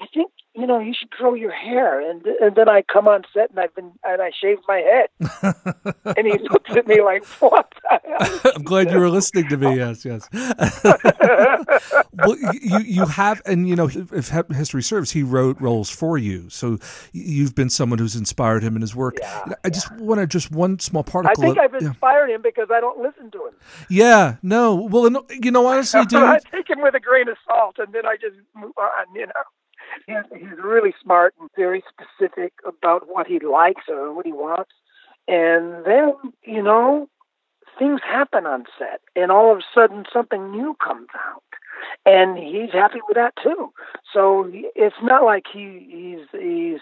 I think you know you should grow your hair and and then I come on set and I've been and I shave my head [laughs] and he looks at me like what I'm glad you were listening to me. Yes, yes. [laughs] well, you you have, and you know, if history serves, he wrote roles for you, so you've been someone who's inspired him in his work. I just want to just one small particle. I think of- I've yeah. inspired him because I don't listen to him. yeah, no, well, you know, honestly, [laughs] dude, I take him with a grain of salt, and then I just move on. You know, he's, really smart and very specific about what he likes or what he wants, and then you know, things happen on set, and all of a sudden something new comes out, and he's happy with that too. So it's not like he he's he's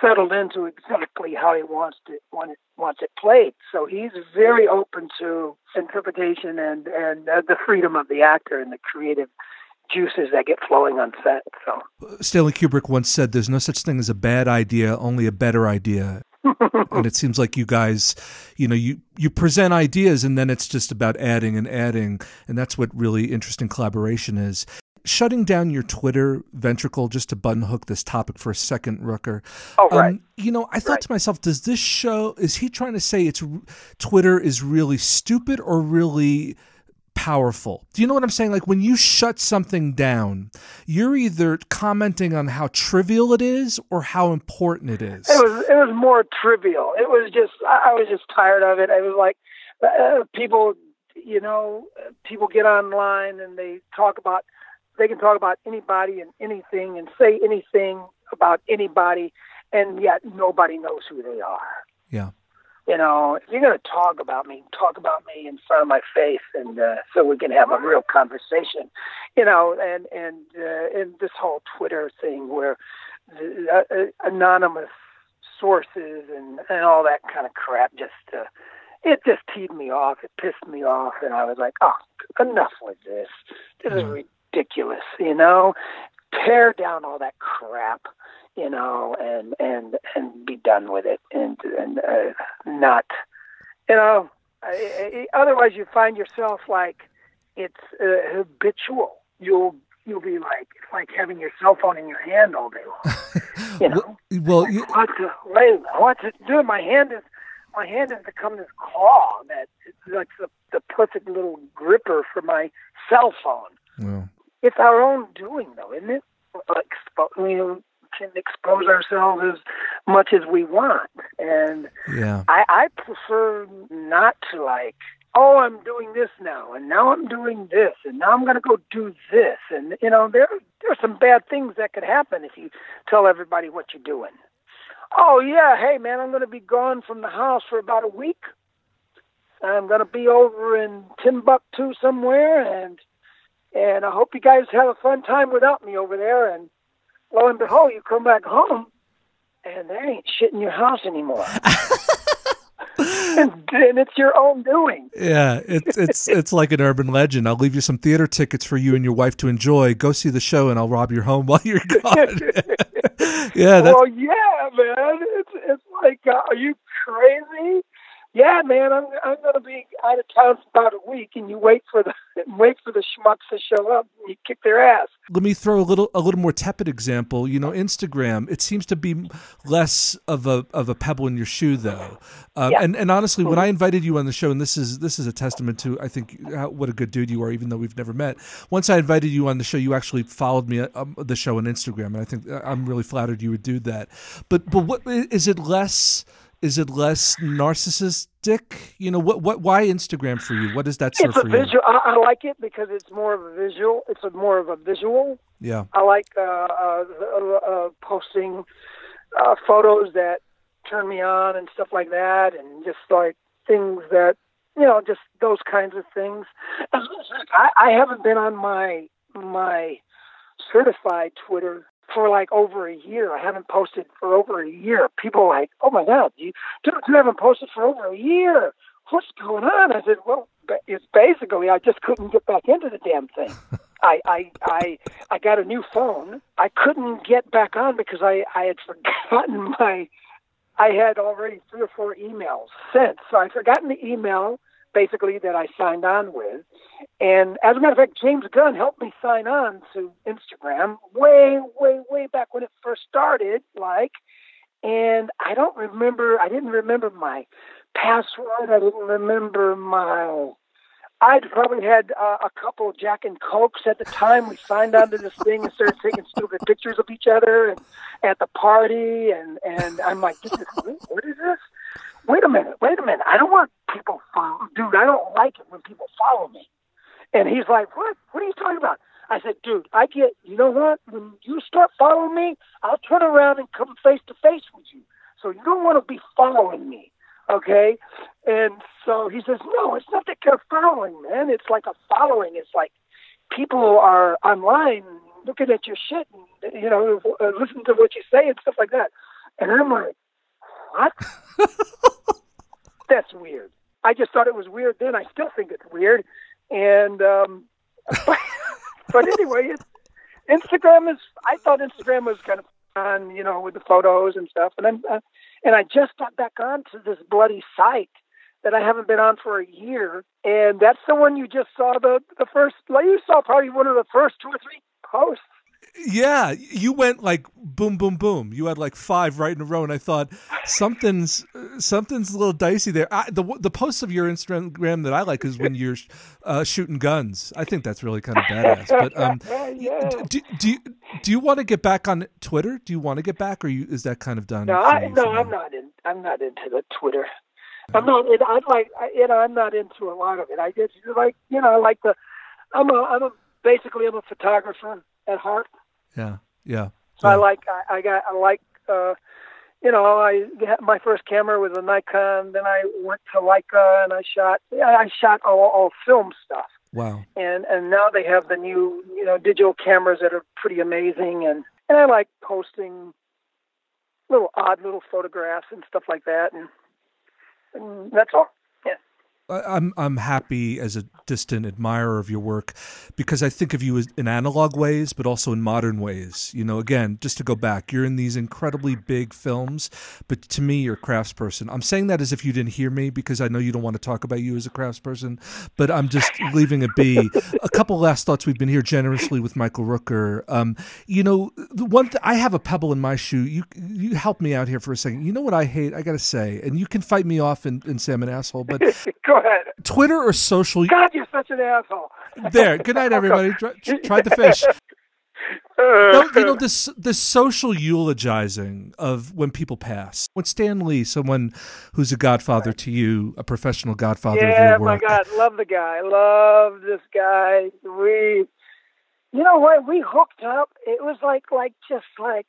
settled into exactly how he wants to want it, wants it played. So he's very open to interpretation and and uh, the freedom of the actor and the creative juices that get flowing on set. So Stanley Kubrick once said, "There's no such thing as a bad idea, only a better idea." [laughs] and it seems like you guys, you know, you you present ideas, and then it's just about adding and adding, and that's what really interesting collaboration is. Shutting down your Twitter ventricle just to button hook this topic for a second, Rooker. Oh, right. Um, you know, I thought to myself, does this show is he trying to say it's Twitter is really stupid or really powerful. Do you know what I'm saying? Like when you shut something down, you're either commenting on how trivial it is or how important it is. it was it was more trivial. It was just I I was just tired of it. It was like uh, people, you know, uh, people get online and they talk about they can talk about anybody and anything and say anything about anybody and yet nobody knows who they are. Yeah. You know, if you're going to talk about me, talk about me in front of my face, and uh, so we can have a real conversation. You know, and and uh, and this whole Twitter thing where uh, uh, anonymous sources and and all that kind of crap just uh, it just teed me off. It pissed me off, and I was like, oh, enough with this. This is ridiculous. You know, tear down all that crap you know, and and and be done with it, and and uh, not, you know. I, I, otherwise, you find yourself like it's uh, habitual. You'll you'll be like it's like having your cell phone in your hand all day long. [laughs] You know. well, you, what to wait? What to do? My hand is my hand has become this claw that it's like the the perfect little gripper for my cell phone. well, It's our own doing, though, isn't it? Like, I mean, can expose ourselves as much as we want, and yeah. I, I prefer not to like. Oh, I'm doing this now, and now I'm doing this, and now I'm going to go do this, and you know there there are some bad things that could happen if you tell everybody what you're doing. Oh yeah, hey man, I'm going to be gone from the house for about a week. I'm going to be over in Timbuktu somewhere, and and I hope you guys have a fun time without me over there. And lo and behold, you come back home, and there ain't shit in your house anymore. [laughs] and, and it's your own doing. Yeah, it's it's [laughs] it's like an urban legend. I'll leave you some theater tickets for you and your wife to enjoy. Go see the show, and I'll rob your home [laughs] while you're gone. yeah, that's well, yeah, man. It's it's like, uh, are you crazy? Yeah, man. I'm I'm gonna be out of town for about a week, and you wait for the [laughs] wait for the schmucks to show up. And you kick their ass. let me throw a little a little more tepid example. You know, Instagram. It seems to be less of a of a pebble in your shoe, though. Um, Yeah. And and honestly, when I invited you on the show, and this is this is a testament to I think how, what a good dude you are, even though we've never met. Once I invited you on the show, you actually followed me um, the show on Instagram, and I think uh, I'm really flattered you would do that. But but what is it less? Is it less narcissistic? You know what? What? Why Instagram for you? What does that serve It's a for you? visual. I, I like it because it's more of a visual. It's a more of a visual. Yeah. I like uh, uh, uh, uh, posting uh, photos that turn me on and stuff like that, and just like things that you know, just those kinds of things. As a matter of fact, I, I haven't been on my my certified Twitter for like over a year. I haven't posted for over a year. People are like, "Oh my God, you you haven't posted for over a year. What's going on?" I said, "Well, it's basically I just couldn't get back into the damn thing." [laughs] I, I I I got a new phone. I couldn't get back on because I I had forgotten [laughs] my I had already three or four emails sent. So I'd forgotten the email basically that I signed on with. And as a matter of fact, James Gunn helped me sign on to Instagram way, way, way back when it first started, like and I don't remember I didn't remember my password. I didn't remember my I'd probably had uh, a couple of Jack and Cokes at the time. We signed onto this thing and started taking stupid pictures of each other and at the party. And and I'm like, this is what is this? Wait a minute, wait a minute. I don't want people follow, dude. I don't like it when people follow me. And he's like, what? What are you talking about? I said, dude, I get. You know what? When you start following me, I'll turn around and come face to face with you. So you don't want to be following me okay? And so he says, no, it's not that you're following, man. It's like a following. It's like people are online looking at your shit and, you know, uh, listen to what you say and stuff like that. And I'm like, what? [laughs] That's weird. I just thought it was weird then. I still think it's weird. And, um, [laughs] but, but anyway, it's, Instagram is, I thought Instagram was kind of fun, you know, with the photos and stuff. And then, uh, and I just got back onto this bloody site that I haven't been on for a year. And that's the one you just saw the, the first, like you saw probably one of the first two or three posts. Yeah, you went like boom, boom, boom. You had like five right in a row, and I thought something's something's a little dicey there. I, the the posts of your Instagram that I like is when you're uh, shooting guns. I think that's really kind of badass. But um, [laughs] yeah. do, do you do you want to get back on Twitter? Do you want to get back, or you, is that kind of done? No, I, no, somewhere? I'm not in. I'm not into the Twitter. I'm not. It, I'm like, I, you know, I'm not into a lot of it. I just like, you know, I like the. I'm a. I'm a. Basically, I'm a photographer at heart. Yeah, yeah. So I like. I, I got. I like. uh you know, I my first camera was a Nikon. Then I went to Leica and I shot. I shot all, all film stuff. Wow. And and now they have the new you know digital cameras that are pretty amazing. And and I like posting little odd little photographs and stuff like that. And, and that's all. I'm I'm happy as a distant admirer of your work because I think of you as in analog ways, but also in modern ways. You know, again, just to go back, you're in these incredibly big films, but to me, you're a craftsperson. I'm saying that as if you didn't hear me because I know you don't want to talk about you as a craftsperson, but I'm just leaving it be. A couple last thoughts. We've been here generously with Michael Rooker. Um, you know, the one th- I have a pebble in my shoe. You you help me out here for a second. You know what I hate? I got to say, and you can fight me off and, and say I'm an asshole, but [laughs] ahead. Twitter or social. God, you're such an asshole. There. Good night, everybody. [laughs] Try, tried the fish. Uh, no, you know this this social eulogizing of when people pass. When Stan Lee, someone who's a godfather to you, a professional godfather yeah, of your my. God, love the guy. Love this guy. We, you know what? We hooked up. It was like, like, just like,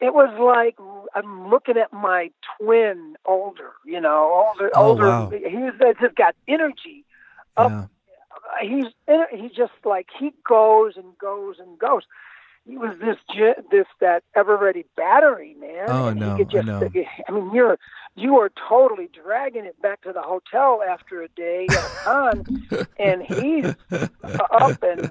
it was like I'm looking at my twin, older. You know, older, Oh, older. wow. He's just got energy. Up, Yeah. He's he just like he goes and goes and goes. He was this this that Eveready battery man. Oh, and he know, I know. I mean, you're you are totally dragging it back to the hotel after a day at a con, [laughs] and he's up and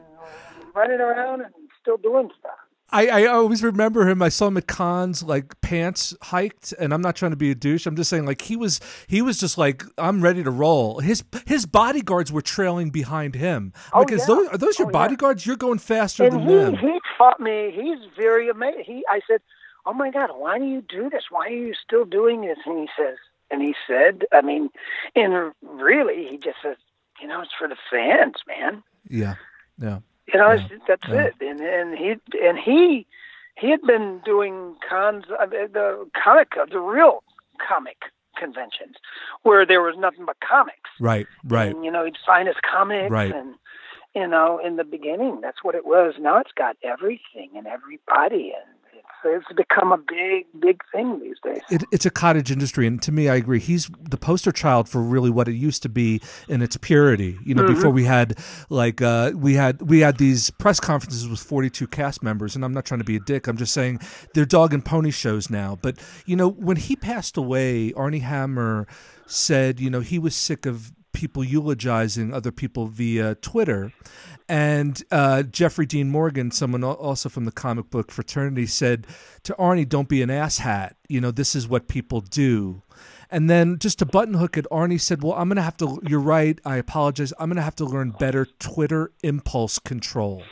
running around and still doing stuff. I, I always remember him. I saw him at cons, like pants hiked, and I'm not trying to be a douche. I'm just saying, like he was, he was just like, I'm ready to roll. His his bodyguards were trailing behind him. I'm Oh, like, yeah. those are those your Oh, yeah. bodyguards? You're going faster And than he them. he taught me. He's very amazing. He I said, "Oh my God, why do you do this? Why are you still doing this?" And he says, and he said, I mean, and really, he just says, you know, it's for the fans, man. Yeah, yeah. You know, Yeah. that's Yeah. it. And and he and he he had been doing cons, uh, the comic, the real comic conventions, where there was nothing but comics. Right, right. And, you know, he'd sign his comics Right. and you know, in the beginning, that's what it was. Now it's got everything and everybody, and it's, it's become a big, big thing these days. It, it's a cottage industry, and to me, I agree. He's the poster child for really what it used to be in its purity. You know, Mhm. before we had like uh, we had we had these press conferences with forty-two cast members, and I'm not trying to be a dick. I'm just saying they're dog and pony shows now. But you know, when he passed away, Armie Hammer said, you know, he was sick of people eulogizing other people via Twitter. And uh, Jeffrey Dean Morgan, someone also from the comic book fraternity, said to Armie, "Don't be an asshat. You know this is what people do." And then just to button hook it, Armie said, "Well, I'm gonna have to. You're right. I apologize. I'm gonna have to learn better Twitter impulse control."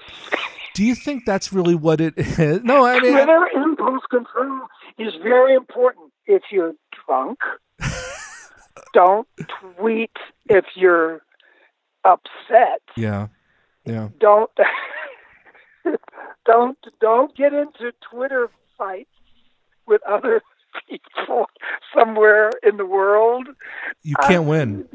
Do you think that's really what it is? No, I mean, Twitter impulse control is very important. If you're drunk, don't tweet. If you're upset, yeah, yeah. don't [laughs] don't don't get into Twitter fights with other people [laughs] somewhere in the world. You can't win.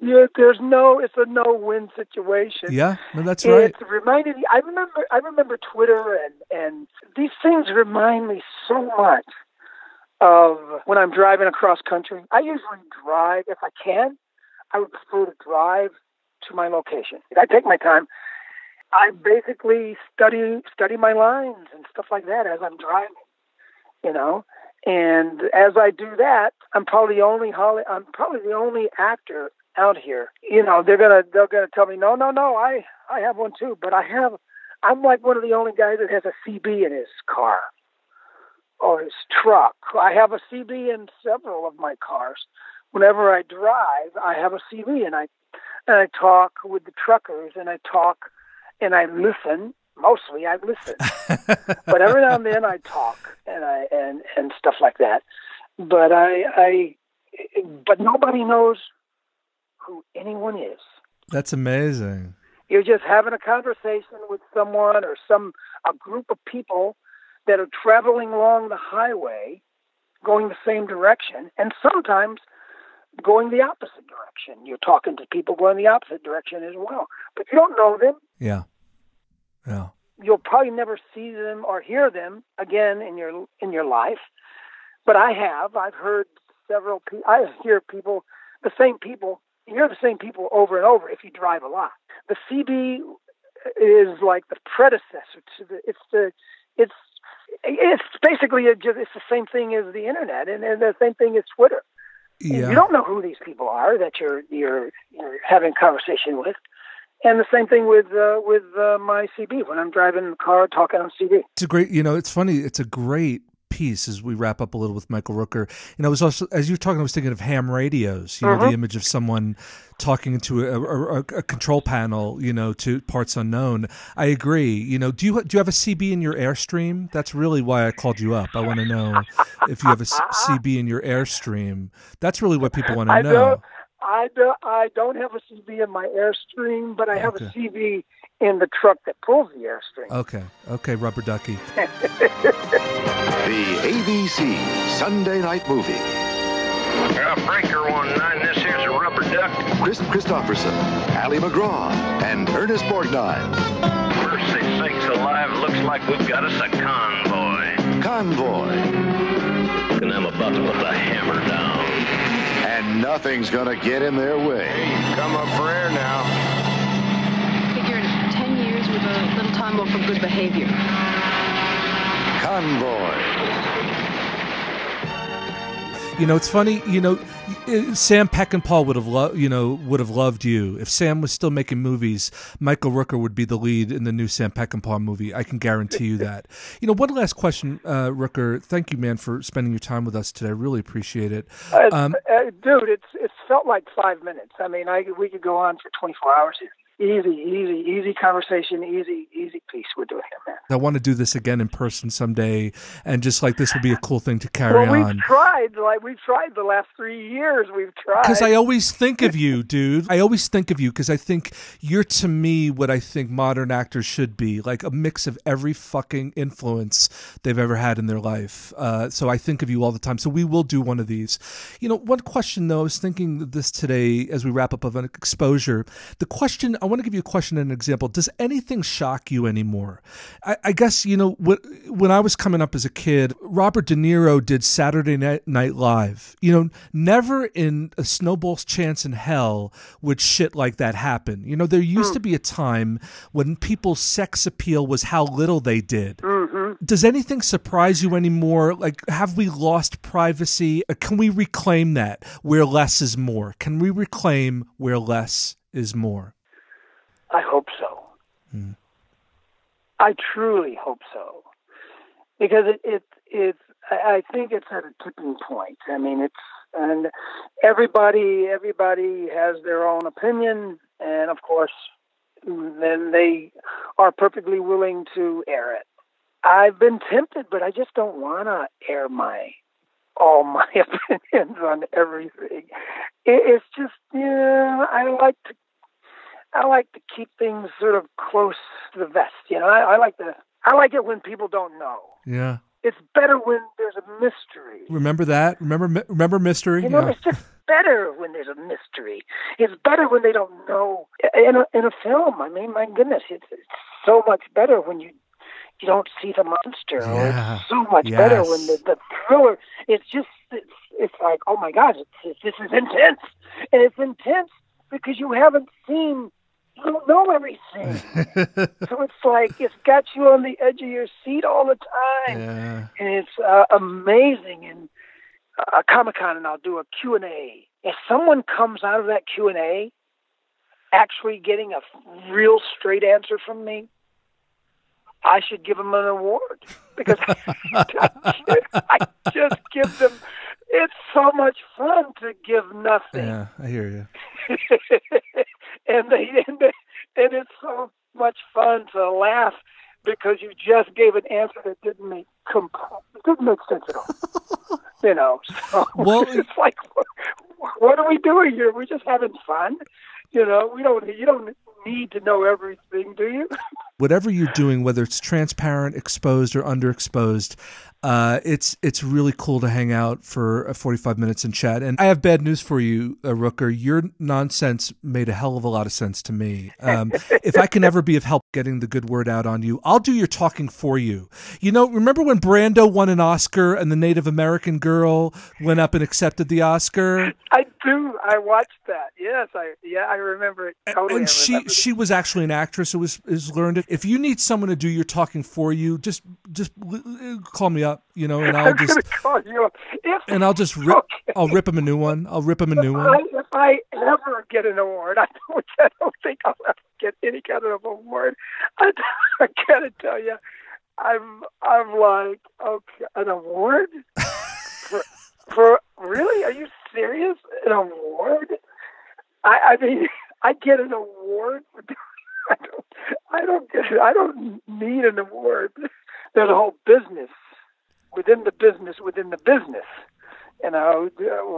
Yeah, there's no. It's a no-win situation. Yeah, no, that's right. It reminded me. I remember. I remember Twitter and and these things remind me so much of when I'm driving across country. I usually drive if I can. I would prefer to drive to my location. I take my time. I basically study study my lines and stuff like that as I'm driving. You know, and as I do that, I'm probably the only Holly. I'm probably the only actor out here. You know, they're gonna they're gonna tell me, no, no, no, I I have one too, but I have. I'm like one of the only guys that has a CB in his car or his truck. I have a CB in several of my cars. Whenever I drive, I have a CB, and I and I talk with the truckers, and I talk, and I listen. Mostly, I listen, [laughs] but every now and then I talk and I and and stuff like that. But I I but nobody knows who anyone is. That's amazing. You're just having a conversation with someone or some a group of people that are traveling along the highway, going the same direction, and sometimes going the opposite direction. You're talking to people going the opposite direction as well, but you don't know them. Yeah, yeah. You'll probably never see them or hear them again in your in your life. but I have. I've heard several. Pe- I hear people, the same people. You hear the same people over and over if you drive a lot. The CB is like the predecessor to the. It's the. It's it's basically a, it's the same thing as the internet and, and the same thing as Twitter. Yeah. You don't know who these people are that you're you're you're having conversation with. And the same thing with uh, with uh, my CB when I'm driving the car talking on CB. It's a great, you know, it's funny. It's a great piece as we wrap up a little with Michael Rooker. Know, I was also as you were talking, I was thinking of ham radios. You know, the Mhm. image of someone talking into a, a, a control panel. You know, to parts unknown. I agree. You know, do you do you have a CB in your Airstream? That's really why I called you up. I want to know if you have a CB in your Airstream. That's really what people want to know. Don't I don't I don't have a CB in my Airstream, but I have Okay. a CB in the truck that pulls the Airstream. Okay, okay, rubber ducky. The ABC Sunday Night Movie. Uh, breaker one nine. This here's a rubber duck. Kris Kristofferson, Ali MacGraw, and Ernest Borgnine. Mercy sakes alive. Looks like we've got us a convoy. Convoy. And I'm about to put the hammer down. And nothing's gonna get in their way. Come up for air now. Figured 10 years with a little time off for good behavior. Convoy. You know, it's funny. You know, Sam Peckinpah would have loved. You know, would have loved you if Sam was still making movies. Michael Rooker would be the lead in the new Sam Peckinpah movie. I can guarantee you that. You know, one last question, uh, Rooker. Thank you, man, for spending your time with us today. I really appreciate it. Uh, Um, uh, dude, it's it's felt like five minutes. I mean, I we could go on for 24 hours here. Easy, easy, easy conversation, easy, easy piece we're doing here, man. I want to do this again in person someday, and just like this would be a cool thing to carry well, we've on. tried, like we've tried the last three years. We've tried. Because I always think of you, dude. I always think of you because I think you're to me what I think modern actors should be like a mix of every fucking influence they've ever had in their life. Uh, so I think of you all the time. So we will do one of these. You know, one question though, I was thinking this today as we wrap up of an exposure. The question, I want to give you a question and an example. Does anything shock you anymore? I, I guess, you know, when, when I was coming up as a kid, Robert De Niro did Saturday Night, Night Live. You know, never in a snowball's chance in hell would shit like that happen. You know, there used to be a time when people's sex appeal was how little they did. Mm-hmm. Does anything surprise you anymore? Like, have we lost privacy? Uh, Can we reclaim that where less is more? Can we reclaim where less is more? I hope so. Hmm. I truly hope so, because it it it's I I think it's at a tipping point. I mean, it's and everybody everybody has their own opinion, and of course, then they are perfectly willing to air it. I've been tempted, but I just don't want to air my all my [laughs] opinions on everything. It, it's just yeah, I like to I like to keep things sort of close to the vest. You know, I, I like to. I like it when people don't know. Yeah. It's better when there's a mystery. Remember that? Remember remember mystery? You know, Yeah. it's just better when there's a mystery. It's better when they don't know. In a, in a film, I mean, my goodness, it's, it's so much better when you you don't see the monster. Oh, yeah. it's so much better when the, the thriller. It's just it's, it's like, oh my God, it's, it's, this is intense, and it's intense because you haven't seen. You don't know everything. [laughs] so it's like it's got you on the edge of your seat all the time yeah. and it's uh, amazing. And uh, Comic Con, and I'll do a Q and A. If someone comes out of that Q and A actually getting a real straight answer from me, I should give them an award because [laughs] I just give them. It's so much fun to give nothing Yeah, I hear you. [laughs] and they [laughs] and, they, and it's so much fun to laugh because you just gave an answer that didn't make comp- didn't make sense at all. [laughs] you know, so Well, [laughs] it's like, what, what are we doing here? We're just having fun. You know, we don't. You don't need to know everything, do you? [laughs] Whatever you're doing, whether it's transparent, exposed, or underexposed, Uh, it's it's really cool to hang out for uh, 45 minutes and chat. And I have bad news for you, uh, Rooker. Your nonsense made a hell of a lot of sense to me. Um, if I can ever be of help getting the good word out on you, I'll do your talking for you. You know, remember when Brando won an Oscar and the Native American girl went up and accepted the Oscar? I. I watched that. Yes, I yeah, I remember it totally. and I she she was actually an actress who was is learned it. If you need someone to do your talking for you, just just call me up, you know, and [laughs] I'll just call you up. If and I'll just rip I'll rip him a new one. I'll rip him a new I, one. if I ever get an award, I don't, [laughs] I don't think I'll ever get any kind of award. I, [laughs] I gotta tell you, I'm, I'm like, okay, an award for, for really? Are you serious? An award? I, I mean, [laughs] I get an award. For, [laughs] I don't, I don't get, I don't need an award. There's a whole business within the business within the business you know,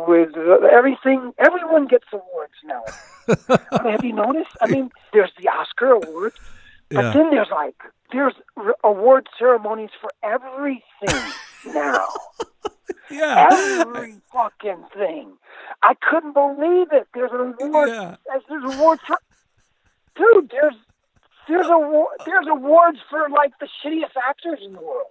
with everything, everyone gets awards now. [laughs] I mean, have you noticed? I mean, there's the Oscar award, but Yeah. then there's like there's award ceremonies for everything now. [laughs] Yeah. Every fucking thing. I couldn't believe it. There's an award. There's awards for. Dude, there's there's award there's awards for like the shittiest actors in the world.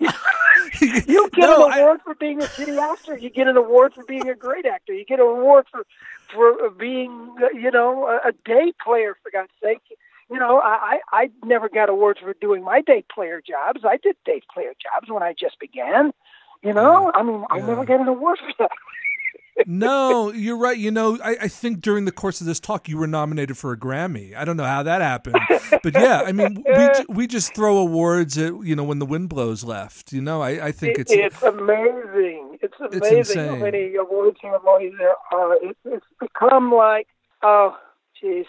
[laughs] you get No, an award for being a shitty actor. You get an award for being a great actor. You get an award for for being, you know, a, a day player. For God's sake, you know, I I I never got awards for doing my day player jobs. I did day player jobs when I just began. You know, I mean, I never get an award for that. [laughs] no, you're right. You know, I, I think during the course of this talk, you were nominated for a Grammy. I don't know how that happened, but yeah, I mean, we we just throw awards at you know when the wind blows left. You know, I, I think it's it's amazing. It's It's amazing how insane. many award ceremonies there are. It, it's become like, oh, jeez.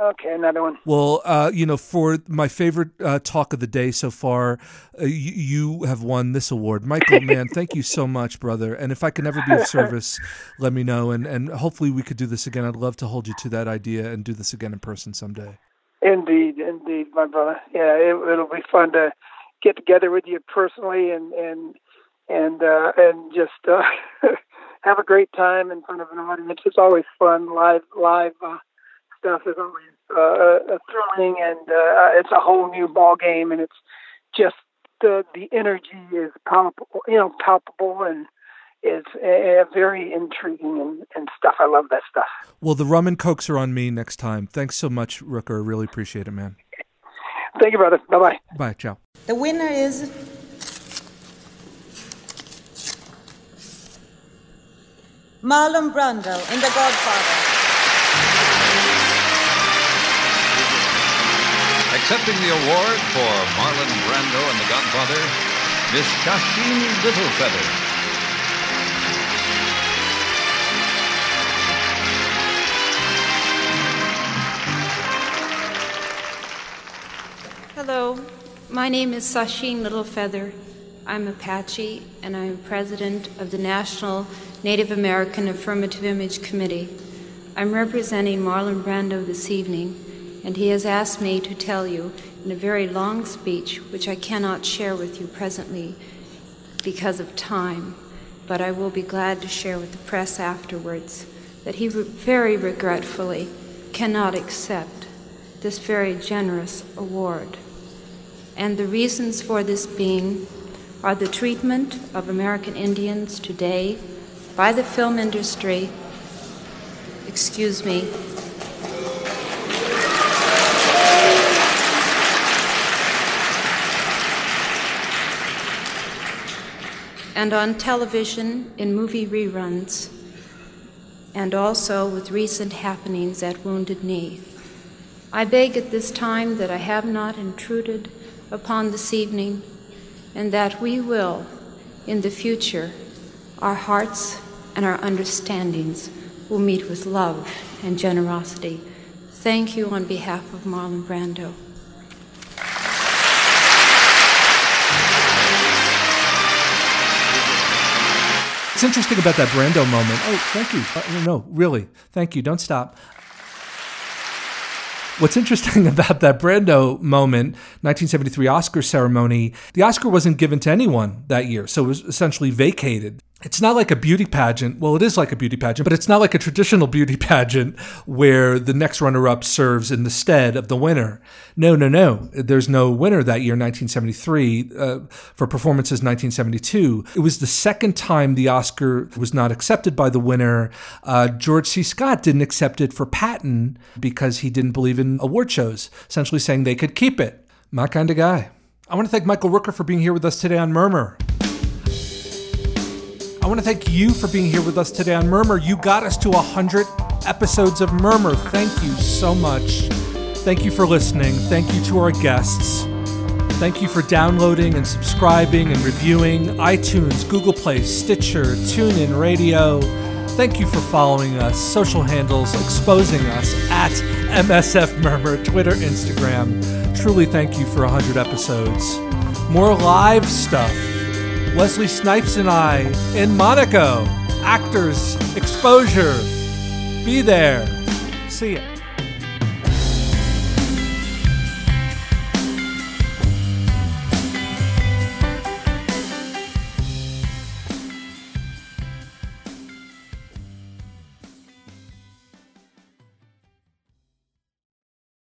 Okay, another one. Well, uh, you know, for my favorite uh, talk of the day so far, uh, you, you have won this award, Michael. [laughs] Man, thank you so much, brother. And if I can ever be of service, [laughs] let me know. And and hopefully we could do this again. I'd love to hold you to that idea and do this again in person someday. Indeed, indeed, my brother. Yeah, it, it'll be fun to get together with you personally and and and uh, and just uh, [laughs] have a great time in front of an audience. It's always fun. Live live uh, stuff is always uh, uh, thrilling, and uh, it's a whole new ball game, and it's just the the energy is palpable, you know, palpable and. It's uh, very intriguing and, and stuff. I love that stuff. Well, the rum and cokes are on me next time. Thanks so much, Rooker. I really appreciate it, man. Thank you, brother. Bye bye. Bye. Ciao. The winner is Marlon Brando in The Godfather. Accepting the award for Marlon Brando and The Godfather, Miss Sacheen Littlefeather. Hello, my name is Sacheen Littlefeather. I'm Apache, and I'm president of the National Native American Affirmative Image Committee. I'm representing Marlon Brando this evening, and he has asked me to tell you in a very long speech, which I cannot share with you presently because of time, but I will be glad to share with the press afterwards, that he re- very regretfully cannot accept this very generous award. And the reasons for this being are the treatment of American Indians today by the film industry, excuse me, and on television in movie reruns, and also with recent happenings at Wounded Knee. I beg at this time that I have not intruded upon this evening, and that we will, in the future, our hearts and our understandings will meet with love and generosity. Thank you on behalf of Marlon Brando. It's interesting about that Brando moment. Oh, thank you. Uh, no, really, thank you. Don't stop. What's interesting [laughs] about that Brando moment, 1973 Oscar ceremony, the Oscar wasn't given to anyone that year, so it was essentially vacated. It's not like a beauty pageant. Well, it is like a beauty pageant, but it's not like a traditional beauty [laughs] pageant where the next runner up serves in the stead of the winner. No, no, no. There's no winner that year, 1973, uh, for performances 1972. It was the second time the Oscar was not accepted by the winner. Uh, George C. Scott didn't accept it for Patton because he didn't believe in award shows, essentially saying they could keep it. My kind of guy. I want to thank Michael Rooker for being here with us today on Murmur. I want to thank you for being here with us today on Murmur. You got us to 100 episodes of Murmur. Thank you so much. Thank you for listening. Thank you to our guests. Thank you for downloading and subscribing and reviewing iTunes, Google Play, Stitcher, TuneIn Radio. Thank you for following us, social handles, exposing us at MSF Murmur, Twitter, Instagram. Truly thank you for 100 episodes. More live stuff. Wesley Snipes and I in Monaco. Actors, exposure. Be there. See ya.